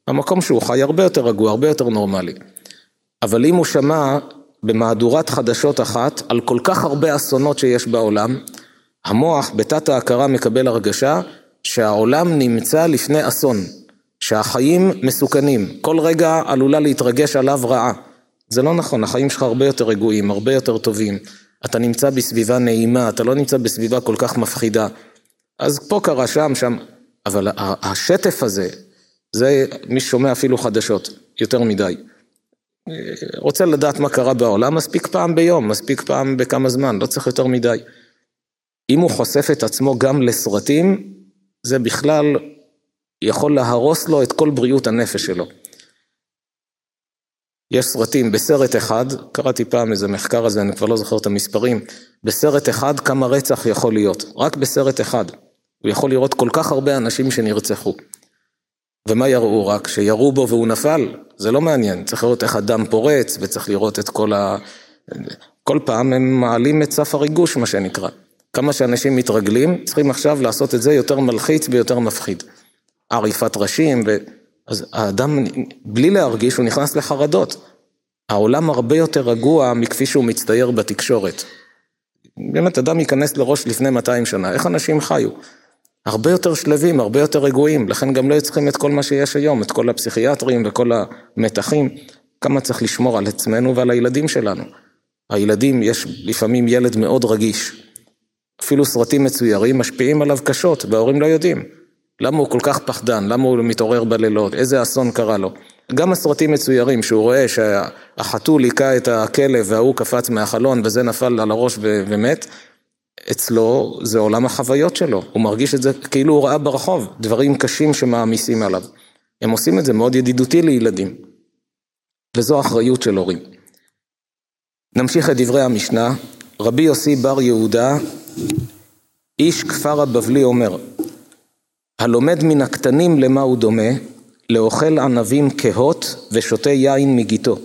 S1: המקום שהוא חי הרבה יותר רגוע, הרבה יותר נורמלי. אבל אם הוא שמע במהדורת חדשות אחת על כל כך הרבה אסונות שיש בעולם, המוח בתת ההכרה מקבל הרגשה שהעולם נמצא לפני אסון, שהחיים מסוכנים, כל רגע עלולה להתרגש עליו רעה. זה לא נכון, החיים שלך הרבה יותר רגועים, הרבה יותר טובים. אתה נמצא בסביבה נעימה, אתה לא נמצא בסביבה כל כך מפחידה. אז פה קרה שם, שם, אבל השטף הזה, זה מי ששומע אפילו חדשות, יותר מדי. רוצה לדעת מה קרה בעולם, מספיק פעם ביום, מספיק פעם בכמה זמן, לא צריך יותר מדי. אם הוא חושף את עצמו גם לסרטים, זה בכלל יכול להרוס לו את כל בריאות הנפש שלו. יש סרטים, בסרט אחד, קראתי פעם איזה מחקר הזה, אני כבר לא זוכר את המספרים, בסרט אחד כמה רצח יכול להיות, רק בסרט אחד. הוא יכול לראות כל כך הרבה אנשים שנרצחו. ומה יראו רק? שירו בו והוא נפל? זה לא מעניין, צריך לראות איך הדם פורץ וצריך לראות את כל ה... כל פעם הם מעלים את סף הריגוש, מה שנקרא. כמה שאנשים מתרגלים, צריכים עכשיו לעשות את זה יותר מלחיץ ויותר מפחיד. עריפת ראשים, ו... אז האדם, בלי להרגיש, הוא נכנס לחרדות. העולם הרבה יותר רגוע מכפי שהוא מצטייר בתקשורת. באמת, אדם ייכנס לראש לפני 200 שנה, איך אנשים חיו? הרבה יותר שלווים, הרבה יותר רגועים, לכן גם לא צריכים את כל מה שיש היום, את כל הפסיכיאטרים וכל המתחים. כמה צריך לשמור על עצמנו ועל הילדים שלנו. הילדים, יש לפעמים ילד מאוד רגיש. אפילו סרטים מצוירים משפיעים עליו קשות, וההורים לא יודעים. למה הוא כל כך פחדן? למה הוא מתעורר בלילות? איזה אסון קרה לו? גם הסרטים מצוירים, שהוא רואה שהחתול היכה את הכלב וההוא קפץ מהחלון וזה נפל על הראש ומת, אצלו זה עולם החוויות שלו, הוא מרגיש את זה כאילו הוא ראה ברחוב, דברים קשים שמעמיסים עליו. הם עושים את זה מאוד ידידותי לילדים, וזו אחריות של הורים. נמשיך את דברי המשנה, רבי יוסי בר יהודה, איש כפר הבבלי אומר, הלומד מן הקטנים למה הוא דומה, לאוכל ענבים כהות ושותה יין מגיתו.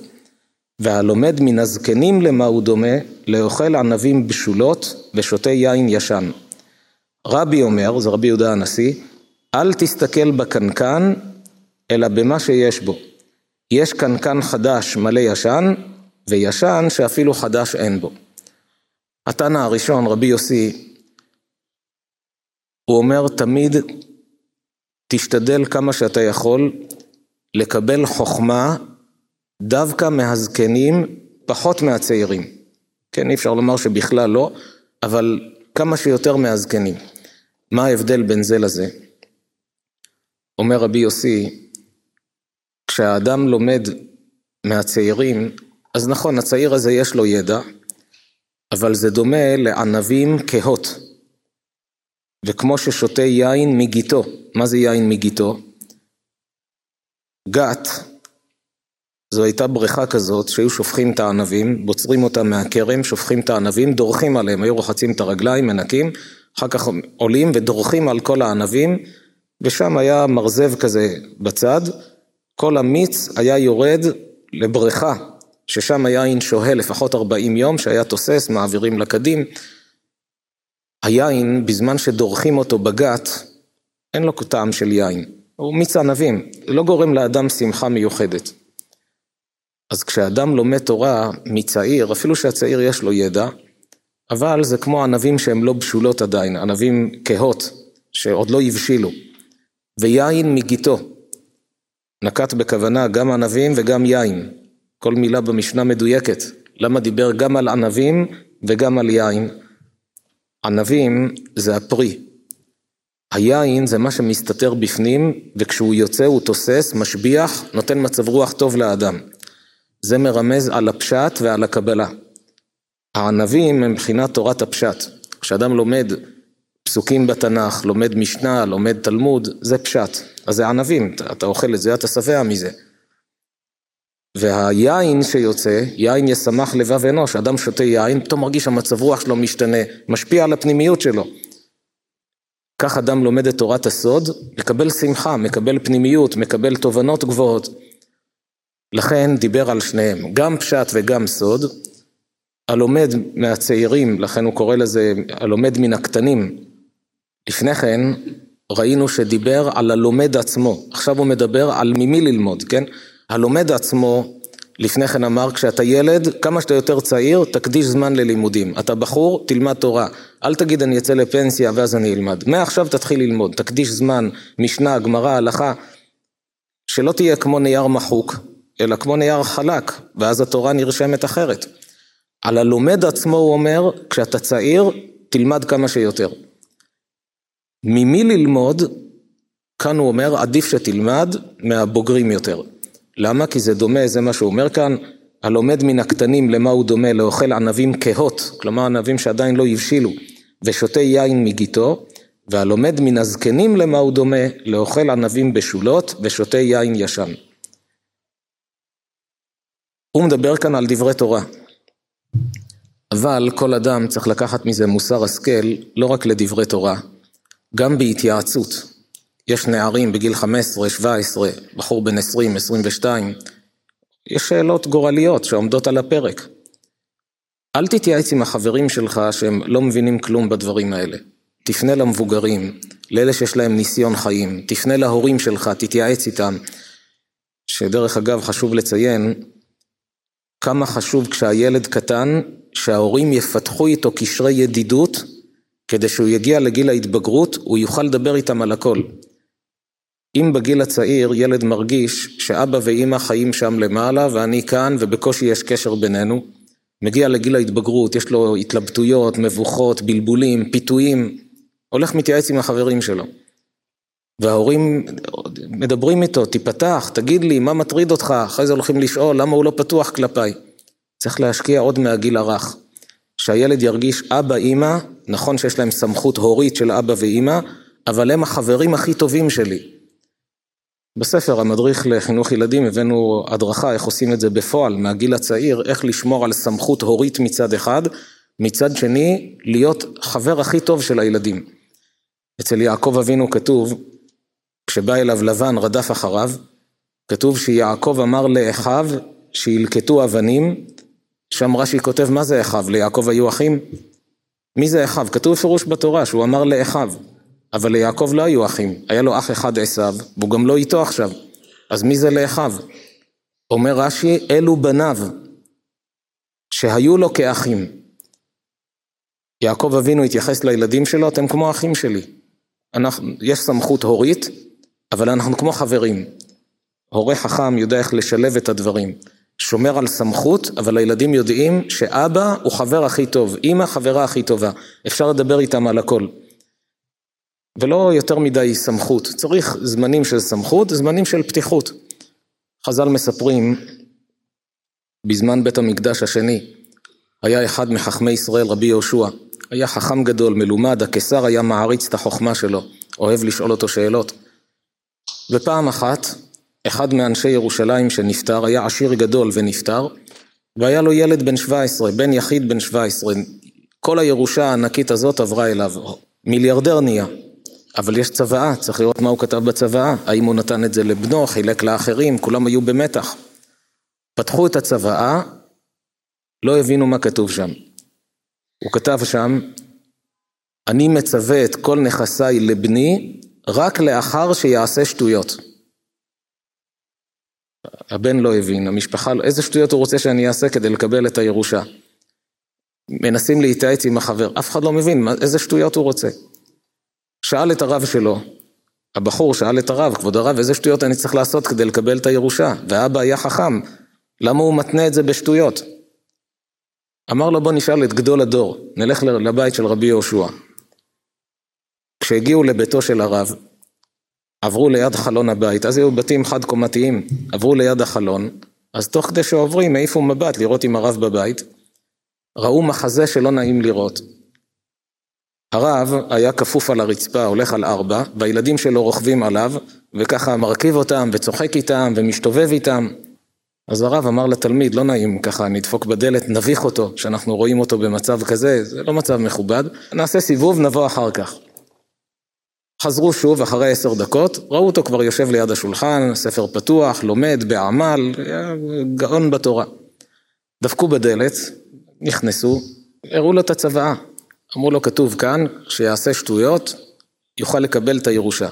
S1: והלומד מן הזקנים למה הוא דומה, לאוכל ענבים בשולות ושותה יין ישן. רבי אומר, זה רבי יהודה הנשיא, אל תסתכל בקנקן, אלא במה שיש בו. יש קנקן חדש מלא ישן, וישן שאפילו חדש אין בו. התנא הראשון, רבי יוסי, הוא אומר תמיד, תשתדל כמה שאתה יכול לקבל חוכמה דווקא מהזקנים, פחות מהצעירים. כן, אי אפשר לומר שבכלל לא, אבל כמה שיותר מהזקנים. מה ההבדל בין זה לזה? אומר רבי יוסי, כשהאדם לומד מהצעירים, אז נכון, הצעיר הזה יש לו ידע, אבל זה דומה לענבים כהות. וכמו ששותה יין מגיתו, מה זה יין מגיתו? גת זו הייתה בריכה כזאת שהיו שופכים את הענבים, בוצרים אותם מהכרם, שופכים את הענבים, דורכים עליהם, היו רוחצים את הרגליים, מנקים, אחר כך עולים ודורכים על כל הענבים, ושם היה מרזב כזה בצד, כל המיץ היה יורד לבריכה, ששם היין שוהה לפחות 40 יום, שהיה תוסס, מעבירים לקדים. היין, בזמן שדורכים אותו בגת, אין לו טעם של יין, הוא מיץ ענבים, לא גורם לאדם שמחה מיוחדת. אז כשאדם לומד תורה מצעיר, אפילו שהצעיר יש לו ידע, אבל זה כמו ענבים שהם לא בשולות עדיין, ענבים כהות, שעוד לא הבשילו. ויין מגיתו. נקט בכוונה גם ענבים וגם יין. כל מילה במשנה מדויקת. למה דיבר גם על ענבים וגם על יין? ענבים זה הפרי. היין זה מה שמסתתר בפנים, וכשהוא יוצא הוא תוסס, משביח, נותן מצב רוח טוב לאדם. זה מרמז על הפשט ועל הקבלה. הענבים הם מבחינת תורת הפשט. כשאדם לומד פסוקים בתנ"ך, לומד משנה, לומד תלמוד, זה פשט. אז זה ענבים, אתה, אתה אוכל את זה, אתה שבע מזה. והיין שיוצא, יין ישמח לבב אנוש, אדם שותה יין, פתאום מרגיש שהמצב רוח שלו משתנה, משפיע על הפנימיות שלו. כך אדם לומד את תורת הסוד, מקבל שמחה, מקבל פנימיות, מקבל תובנות גבוהות. לכן דיבר על שניהם, גם פשט וגם סוד. הלומד מהצעירים, לכן הוא קורא לזה הלומד מן הקטנים. לפני כן ראינו שדיבר על הלומד עצמו, עכשיו הוא מדבר על ממי ללמוד, כן? הלומד עצמו לפני כן אמר, כשאתה ילד, כמה שאתה יותר צעיר, תקדיש זמן ללימודים. אתה בחור, תלמד תורה. אל תגיד אני אצא לפנסיה ואז אני אלמד. מעכשיו תתחיל ללמוד, תקדיש זמן, משנה, גמרא, הלכה. שלא תהיה כמו נייר מחוק, אלא כמו נייר חלק, ואז התורה נרשמת אחרת. על הלומד עצמו הוא אומר, כשאתה צעיר, תלמד כמה שיותר. ממי ללמוד, כאן הוא אומר, עדיף שתלמד מהבוגרים יותר. למה? כי זה דומה, זה מה שהוא אומר כאן, הלומד מן הקטנים למה הוא דומה? לאוכל ענבים כהות, כלומר ענבים שעדיין לא הבשילו, ושותה יין מגיתו, והלומד מן הזקנים למה הוא דומה? לאוכל ענבים בשולות ושותה יין ישן. הוא מדבר כאן על דברי תורה. אבל כל אדם צריך לקחת מזה מוסר השכל לא רק לדברי תורה, גם בהתייעצות. יש נערים בגיל 15, 17, בחור בן 20, 22, יש שאלות גורליות שעומדות על הפרק. אל תתייעץ עם החברים שלך שהם לא מבינים כלום בדברים האלה. תפנה למבוגרים, לאלה שיש להם ניסיון חיים, תפנה להורים שלך, תתייעץ איתם. שדרך אגב חשוב לציין כמה חשוב כשהילד קטן שההורים יפתחו איתו קשרי ידידות כדי שהוא יגיע לגיל ההתבגרות הוא יוכל לדבר איתם על הכל. אם בגיל הצעיר ילד מרגיש שאבא ואימא חיים שם למעלה ואני כאן ובקושי יש קשר בינינו, מגיע לגיל ההתבגרות, יש לו התלבטויות, מבוכות, בלבולים, פיתויים, הולך מתייעץ עם החברים שלו. וההורים מדברים איתו, תיפתח, תגיד לי, מה מטריד אותך? אחרי זה הולכים לשאול, למה הוא לא פתוח כלפיי? צריך להשקיע עוד מהגיל הרך. שהילד ירגיש אבא, אימא, נכון שיש להם סמכות הורית של אבא ואימא, אבל הם החברים הכי טובים שלי. בספר המדריך לחינוך ילדים הבאנו הדרכה איך עושים את זה בפועל מהגיל הצעיר, איך לשמור על סמכות הורית מצד אחד, מצד שני להיות חבר הכי טוב של הילדים. אצל יעקב אבינו כתוב, כשבא אליו לבן רדף אחריו, כתוב שיעקב אמר לאחיו שילקטו אבנים, שם רש"י כותב מה זה אחיו, ליעקב היו אחים? מי זה אחיו? כתוב בפירוש בתורה שהוא אמר לאחיו. אבל ליעקב לא היו אחים, היה לו אח אחד עשיו, והוא גם לא איתו עכשיו. אז מי זה לאחיו? אומר רש"י, אלו בניו, שהיו לו כאחים. יעקב אבינו התייחס לילדים שלו, אתם כמו אחים שלי. אנחנו, יש סמכות הורית, אבל אנחנו כמו חברים. הורה חכם יודע איך לשלב את הדברים. שומר על סמכות, אבל הילדים יודעים שאבא הוא חבר הכי טוב, אמא חברה הכי טובה. אפשר לדבר איתם על הכל. ולא יותר מדי סמכות. צריך זמנים של סמכות, זמנים של פתיחות. חז"ל מספרים, בזמן בית המקדש השני, היה אחד מחכמי ישראל, רבי יהושע, היה חכם גדול, מלומד, הקיסר היה מעריץ את החוכמה שלו, אוהב לשאול אותו שאלות. ופעם אחת, אחד מאנשי ירושלים שנפטר, היה עשיר גדול ונפטר, והיה לו ילד בן 17, בן יחיד בן 17. כל הירושה הענקית הזאת עברה אליו, מיליארדר נהיה. אבל יש צוואה, צריך לראות מה הוא כתב בצוואה, האם הוא נתן את זה לבנו, חילק לאחרים, כולם היו במתח. פתחו את הצוואה, לא הבינו מה כתוב שם. הוא כתב שם, אני מצווה את כל נכסיי לבני רק לאחר שיעשה שטויות. הבן לא הבין, המשפחה, לא, איזה שטויות הוא רוצה שאני אעשה כדי לקבל את הירושה? מנסים להתייעץ עם החבר, אף אחד לא מבין איזה שטויות הוא רוצה. שאל את הרב שלו, הבחור שאל את הרב, כבוד הרב, איזה שטויות אני צריך לעשות כדי לקבל את הירושה? ואבא היה חכם, למה הוא מתנה את זה בשטויות? אמר לו בוא נשאל את גדול הדור, נלך לבית של רבי יהושע. כשהגיעו לביתו של הרב, עברו ליד חלון הבית, אז היו בתים חד קומתיים, עברו ליד החלון, אז תוך כדי שעוברים העיפו מבט לראות אם הרב בבית, ראו מחזה שלא נעים לראות. הרב היה כפוף על הרצפה, הולך על ארבע, והילדים שלו רוכבים עליו, וככה מרכיב אותם, וצוחק איתם, ומשתובב איתם. אז הרב אמר לתלמיד, לא נעים ככה, נדפוק בדלת, נביך אותו, שאנחנו רואים אותו במצב כזה, זה לא מצב מכובד, נעשה סיבוב, נבוא אחר כך. חזרו שוב אחרי עשר דקות, ראו אותו כבר יושב ליד השולחן, ספר פתוח, לומד בעמל, גאון בתורה. דפקו בדלת, נכנסו, הראו לו את הצוואה. אמרו לו, כתוב כאן, שיעשה שטויות, יוכל לקבל את הירושה.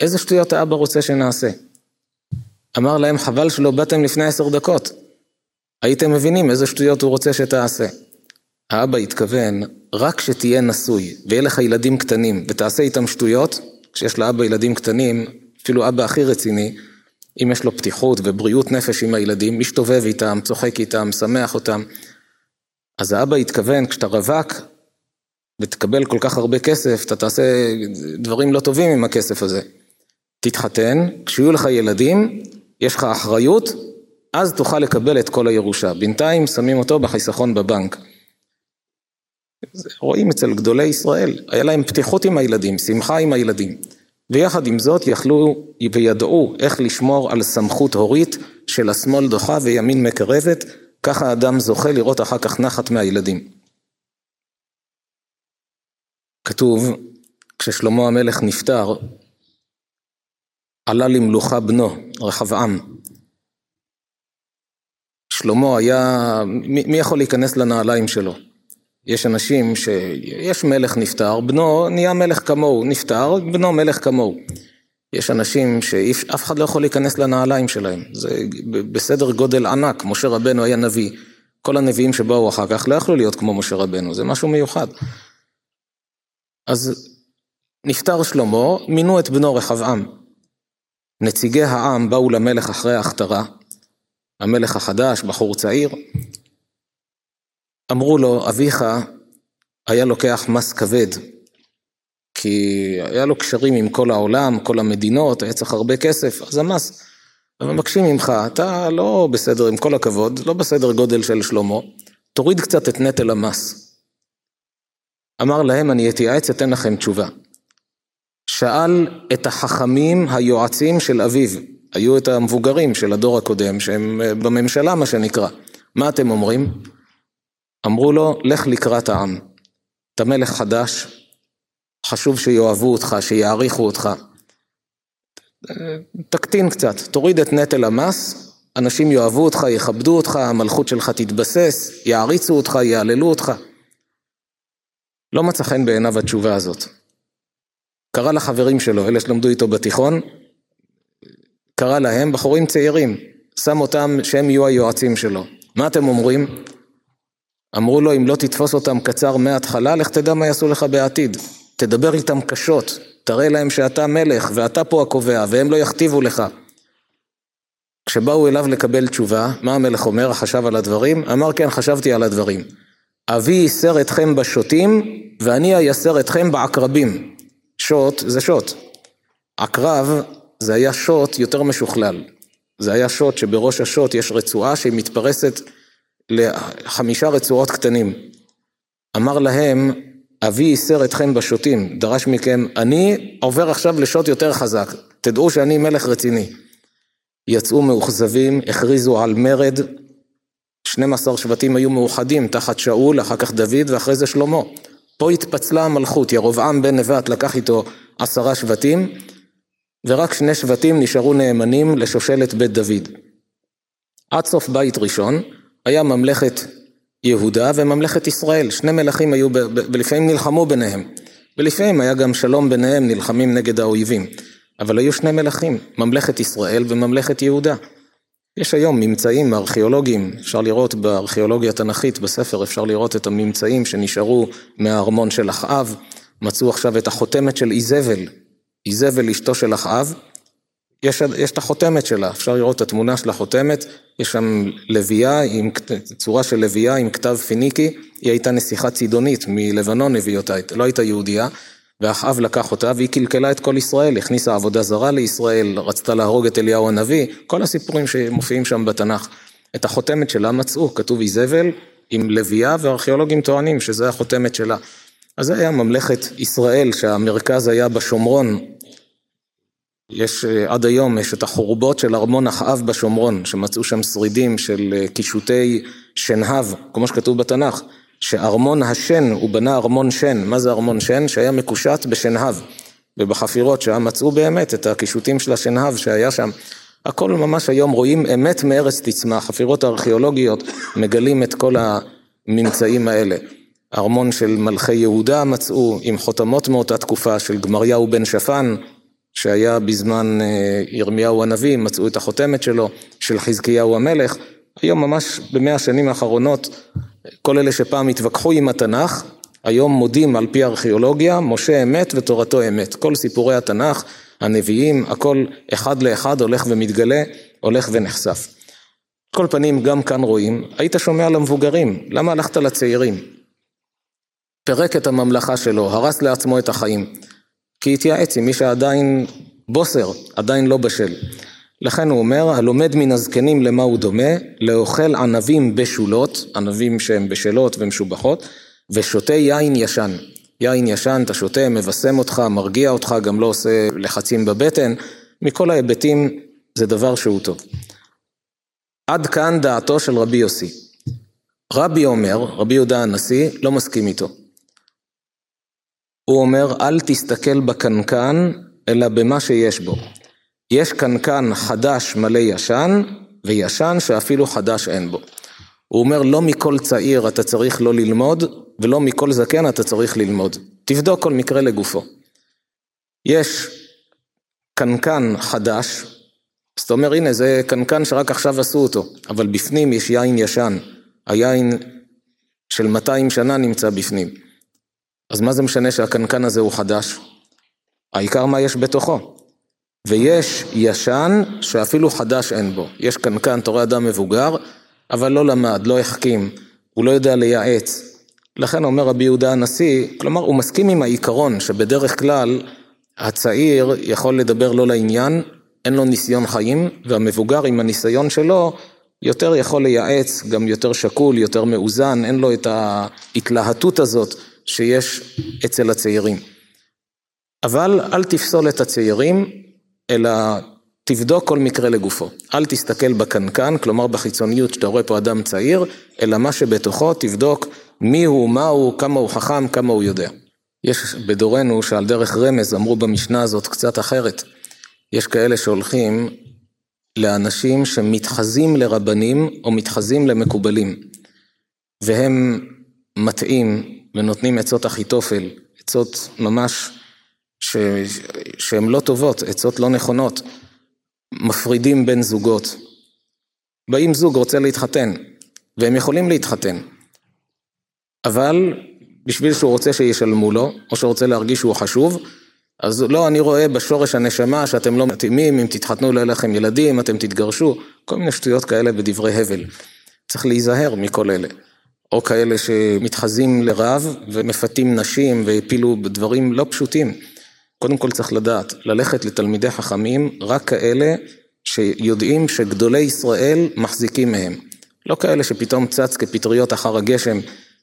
S1: איזה שטויות האבא רוצה שנעשה? אמר להם, חבל שלא באתם לפני עשר דקות. הייתם מבינים איזה שטויות הוא רוצה שתעשה. האבא התכוון, רק שתהיה נשוי ויהיה לך ילדים קטנים ותעשה איתם שטויות, כשיש לאבא ילדים קטנים, אפילו אבא הכי רציני, אם יש לו פתיחות ובריאות נפש עם הילדים, מסתובב איתם, צוחק איתם, שמח אותם. אז האבא התכוון, כשאתה רווק ותקבל כל כך הרבה כסף, אתה תעשה דברים לא טובים עם הכסף הזה. תתחתן, כשיהיו לך ילדים, יש לך אחריות, אז תוכל לקבל את כל הירושה. בינתיים שמים אותו בחיסכון בבנק. רואים אצל גדולי ישראל, היה להם פתיחות עם הילדים, שמחה עם הילדים. ויחד עם זאת יכלו וידעו איך לשמור על סמכות הורית של השמאל דוחה וימין מקרבת, ככה אדם זוכה לראות אחר כך נחת מהילדים. כתוב, כששלמה המלך נפטר, עלה למלוכה בנו, רחבעם. שלמה היה, מי, מי יכול להיכנס לנעליים שלו? יש אנשים שיש מלך נפטר, בנו נהיה מלך כמוהו, נפטר, בנו מלך כמוהו. יש אנשים שאף אחד לא יכול להיכנס לנעליים שלהם, זה בסדר גודל ענק, משה רבנו היה נביא, כל הנביאים שבאו אחר כך לא יכלו להיות כמו משה רבנו, זה משהו מיוחד. אז נפטר שלמה, מינו את בנו רחבעם. נציגי העם באו למלך אחרי ההכתרה, המלך החדש, בחור צעיר, אמרו לו, אביך היה לוקח מס כבד, כי היה לו קשרים עם כל העולם, כל המדינות, היה צריך הרבה כסף, אז המס. מבקשים ממך, אתה לא בסדר, עם כל הכבוד, לא בסדר גודל של שלמה, תוריד קצת את נטל המס. אמר להם, אני אתייעץ, אתן לכם תשובה. שאל את החכמים היועצים של אביו, היו את המבוגרים של הדור הקודם, שהם בממשלה מה שנקרא, מה אתם אומרים? אמרו לו, לך לקראת העם. אתה מלך חדש, חשוב שיאהבו אותך, שיעריכו אותך. תקטין קצת, תוריד את נטל המס, אנשים יאהבו אותך, יכבדו אותך, המלכות שלך תתבסס, יעריצו אותך, יעללו אותך. לא מצא חן בעיניו התשובה הזאת. קרא לחברים שלו, אלה שלמדו איתו בתיכון, קרא להם בחורים צעירים, שם אותם שהם יהיו היועצים שלו. מה אתם אומרים? אמרו לו, אם לא תתפוס אותם קצר מההתחלה, לך תדע מה יעשו לך בעתיד. תדבר איתם קשות, תראה להם שאתה מלך ואתה פה הקובע, והם לא יכתיבו לך. כשבאו אליו לקבל תשובה, מה המלך אומר, חשב על הדברים? אמר כן, חשבתי על הדברים. אבי ייסר אתכם בשוטים, ואני אייסר אתכם בעקרבים. שוט זה שוט. עקרב זה היה שוט יותר משוכלל. זה היה שוט שבראש השוט יש רצועה שהיא מתפרסת לחמישה רצועות קטנים. אמר להם, אבי ייסר אתכם בשוטים, דרש מכם, אני עובר עכשיו לשוט יותר חזק, תדעו שאני מלך רציני. יצאו מאוכזבים, הכריזו על מרד, 12 שבטים היו מאוחדים תחת שאול, אחר כך דוד ואחרי זה שלמה. פה התפצלה המלכות, ירבעם בן נבט לקח איתו עשרה שבטים, ורק שני שבטים נשארו נאמנים לשושלת בית דוד. עד סוף בית ראשון, היה ממלכת יהודה וממלכת ישראל, שני מלכים היו, ולפעמים נלחמו ביניהם, ולפעמים היה גם שלום ביניהם, נלחמים נגד האויבים, אבל היו שני מלכים, ממלכת ישראל וממלכת יהודה. יש היום ממצאים ארכיאולוגיים, אפשר לראות בארכיאולוגיה התנ"כית בספר, אפשר לראות את הממצאים שנשארו מהארמון של אחאב, מצאו עכשיו את החותמת של איזבל, איזבל אשתו של אחאב, יש, יש את החותמת שלה, אפשר לראות את התמונה של החותמת, יש שם לביאה, עם, צורה של לביאה עם כתב פיניקי, היא הייתה נסיכה צידונית מלבנון הביא אותה, לא הייתה יהודייה, ואחאב לקח אותה והיא קלקלה את כל ישראל, הכניסה עבודה זרה לישראל, רצתה להרוג את אליהו הנביא, כל הסיפורים שמופיעים שם בתנ"ך. את החותמת שלה מצאו, כתוב איזבל עם לביאה וארכיאולוגים טוענים שזה החותמת שלה. אז זה היה ממלכת ישראל שהמרכז היה בשומרון, יש אה, עד היום, יש את החורבות של ארמון אחאב בשומרון, שמצאו שם שרידים של אה, קישוטי שנהב, כמו שכתוב בתנ"ך, שארמון השן, הוא בנה ארמון שן, מה זה ארמון שן? שהיה מקושט בשנהב. ובחפירות שם מצאו באמת את הקישוטים של השנהב שהיה שם. הכל ממש היום רואים אמת מארץ תצמח, חפירות הארכיאולוגיות מגלים את כל הממצאים האלה. ארמון של מלכי יהודה מצאו עם חותמות מאותה תקופה של גמריהו בן שפן שהיה בזמן אה, ירמיהו הנביא, מצאו את החותמת שלו, של חזקיהו המלך. היום ממש במאה השנים האחרונות, כל אלה שפעם התווכחו עם התנ"ך, היום מודים על פי ארכיאולוגיה, משה אמת ותורתו אמת. כל סיפורי התנ"ך, הנביאים, הכל אחד לאחד הולך ומתגלה, הולך ונחשף. כל פנים, גם כאן רואים, היית שומע למבוגרים, למה הלכת לצעירים? פירק את הממלכה שלו, הרס לעצמו את החיים. כי התייעץ עם מי שעדיין בוסר, עדיין לא בשל. לכן הוא אומר, הלומד מן הזקנים למה הוא דומה? לאוכל ענבים בשולות, ענבים שהם בשלות ומשובחות, ושותה יין ישן. יין ישן, אתה שותה, מבשם אותך, מרגיע אותך, גם לא עושה לחצים בבטן, מכל ההיבטים זה דבר שהוא טוב. עד כאן דעתו של רבי יוסי. רבי אומר, רבי יהודה הנשיא, לא מסכים איתו. הוא אומר, אל תסתכל בקנקן, אלא במה שיש בו. יש קנקן חדש מלא ישן, וישן שאפילו חדש אין בו. הוא אומר, לא מכל צעיר אתה צריך לא ללמוד, ולא מכל זקן אתה צריך ללמוד. תבדוק כל מקרה לגופו. יש קנקן חדש, אז אתה אומר, הנה, זה קנקן שרק עכשיו עשו אותו, אבל בפנים יש יין ישן. היין של 200 שנה נמצא בפנים. אז מה זה משנה שהקנקן הזה הוא חדש? העיקר מה יש בתוכו. ויש ישן שאפילו חדש אין בו. יש קנקן, אתה רואה אדם מבוגר, אבל לא למד, לא החכים, הוא לא יודע לייעץ. לכן אומר רבי יהודה הנשיא, כלומר הוא מסכים עם העיקרון שבדרך כלל הצעיר יכול לדבר לא לעניין, אין לו ניסיון חיים, והמבוגר עם הניסיון שלו יותר יכול לייעץ, גם יותר שקול, יותר מאוזן, אין לו את ההתלהטות הזאת שיש אצל הצעירים. אבל אל תפסול את הצעירים, אלא תבדוק כל מקרה לגופו. אל תסתכל בקנקן, כלומר בחיצוניות שאתה רואה פה אדם צעיר, אלא מה שבתוכו תבדוק מי הוא, מה הוא, כמה הוא חכם, כמה הוא יודע. יש בדורנו שעל דרך רמז אמרו במשנה הזאת קצת אחרת. יש כאלה שהולכים לאנשים שמתחזים לרבנים או מתחזים למקובלים, והם מטעים ונותנים עצות אחיתופל, עצות ממש ש... שהן לא טובות, עצות לא נכונות, מפרידים בין זוגות. באים זוג רוצה להתחתן, והם יכולים להתחתן, אבל בשביל שהוא רוצה שישלמו לו, או שהוא רוצה להרגיש שהוא חשוב, אז לא, אני רואה בשורש הנשמה שאתם לא מתאימים, אם תתחתנו לא יהיה לכם ילדים, אתם תתגרשו, כל מיני שטויות כאלה בדברי הבל. צריך להיזהר מכל אלה. או כאלה שמתחזים לרב ומפתים נשים והפילו דברים לא פשוטים. קודם כל צריך לדעת, ללכת לתלמידי חכמים, רק כאלה שיודעים שגדולי ישראל מחזיקים מהם. לא כאלה שפתאום צץ כפטריות אחר הגשם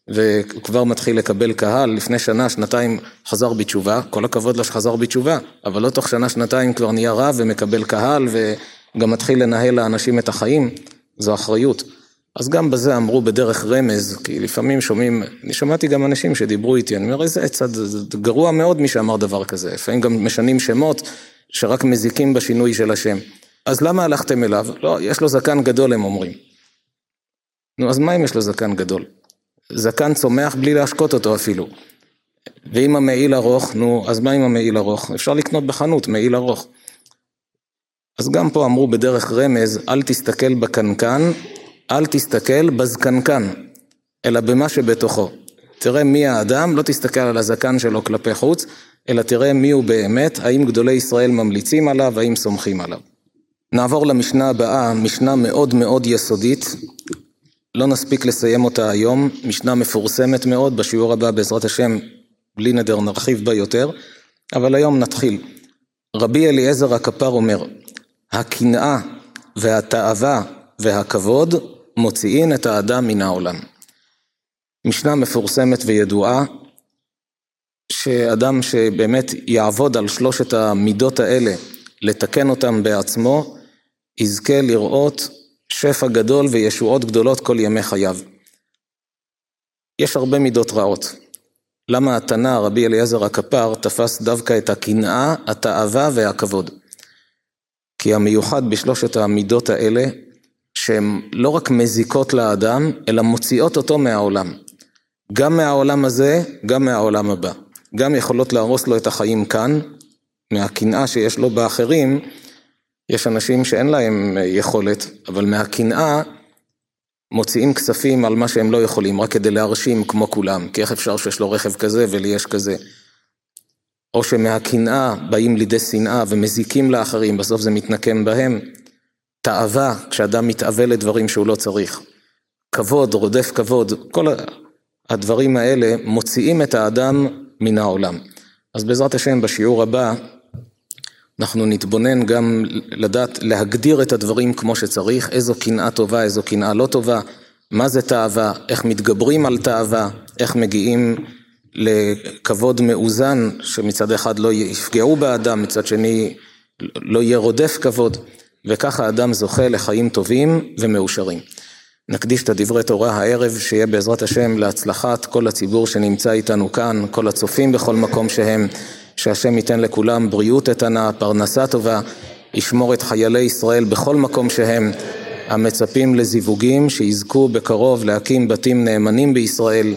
S1: וכבר מתחיל לקבל קהל, לפני שנה, שנתיים חזר בתשובה, כל הכבוד לו שחזר בתשובה, אבל לא תוך שנה, שנתיים כבר נהיה רב ומקבל קהל וגם מתחיל לנהל לאנשים את החיים, זו אחריות. אז גם בזה אמרו בדרך רמז, כי לפעמים שומעים, אני שמעתי גם אנשים שדיברו איתי, אני אומר איזה זה גרוע מאוד מי שאמר דבר כזה, לפעמים גם משנים שמות שרק מזיקים בשינוי של השם. אז למה הלכתם אליו? לא, יש לו זקן גדול הם אומרים. נו, אז מה אם יש לו זקן גדול? זקן צומח בלי להשקות אותו אפילו. ואם המעיל ארוך, נו, אז מה אם המעיל ארוך? אפשר לקנות בחנות מעיל ארוך. אז גם פה אמרו בדרך רמז, אל תסתכל בקנקן, אל תסתכל בזקנקן, אלא במה שבתוכו. תראה מי האדם, לא תסתכל על הזקן שלו כלפי חוץ, אלא תראה מי הוא באמת, האם גדולי ישראל ממליצים עליו, האם סומכים עליו. נעבור למשנה הבאה, משנה מאוד מאוד יסודית, לא נספיק לסיים אותה היום, משנה מפורסמת מאוד, בשיעור הבא בעזרת השם, בלי נדר נרחיב בה יותר, אבל היום נתחיל. רבי אליעזר הכפר אומר, הקנאה והתאווה והכבוד מוציאין את האדם מן העולם. משנה מפורסמת וידועה, שאדם שבאמת יעבוד על שלושת המידות האלה, לתקן אותם בעצמו, יזכה לראות שפע גדול וישועות גדולות כל ימי חייו. יש הרבה מידות רעות. למה התנא, רבי אליעזר הכפר, תפס דווקא את הקנאה, התאווה והכבוד. כי המיוחד בשלושת המידות האלה, שהן לא רק מזיקות לאדם, אלא מוציאות אותו מהעולם. גם מהעולם הזה, גם מהעולם הבא. גם יכולות להרוס לו את החיים כאן, מהקנאה שיש לו באחרים, יש אנשים שאין להם יכולת, אבל מהקנאה מוציאים כספים על מה שהם לא יכולים, רק כדי להרשים כמו כולם, כי איך אפשר שיש לו רכב כזה ולי יש כזה. או שמהקנאה באים לידי שנאה ומזיקים לאחרים, בסוף זה מתנקם בהם. תאווה, כשאדם מתאווה לדברים שהוא לא צריך. כבוד, רודף כבוד, כל הדברים האלה מוציאים את האדם מן העולם. אז בעזרת השם בשיעור הבא אנחנו נתבונן גם לדעת להגדיר את הדברים כמו שצריך, איזו קנאה טובה, איזו קנאה לא טובה, מה זה תאווה, איך מתגברים על תאווה, איך מגיעים לכבוד מאוזן, שמצד אחד לא יפגעו באדם, מצד שני לא יהיה רודף כבוד, וככה האדם זוכה לחיים טובים ומאושרים. נקדיש את הדברי תורה הערב, שיהיה בעזרת השם להצלחת כל הציבור שנמצא איתנו כאן, כל הצופים בכל מקום שהם. שהשם ייתן לכולם בריאות איתנה, פרנסה טובה, ישמור את חיילי ישראל בכל מקום שהם, המצפים לזיווגים, שיזכו בקרוב להקים בתים נאמנים בישראל,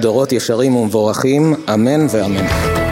S1: דורות ישרים ומבורכים, אמן ואמן.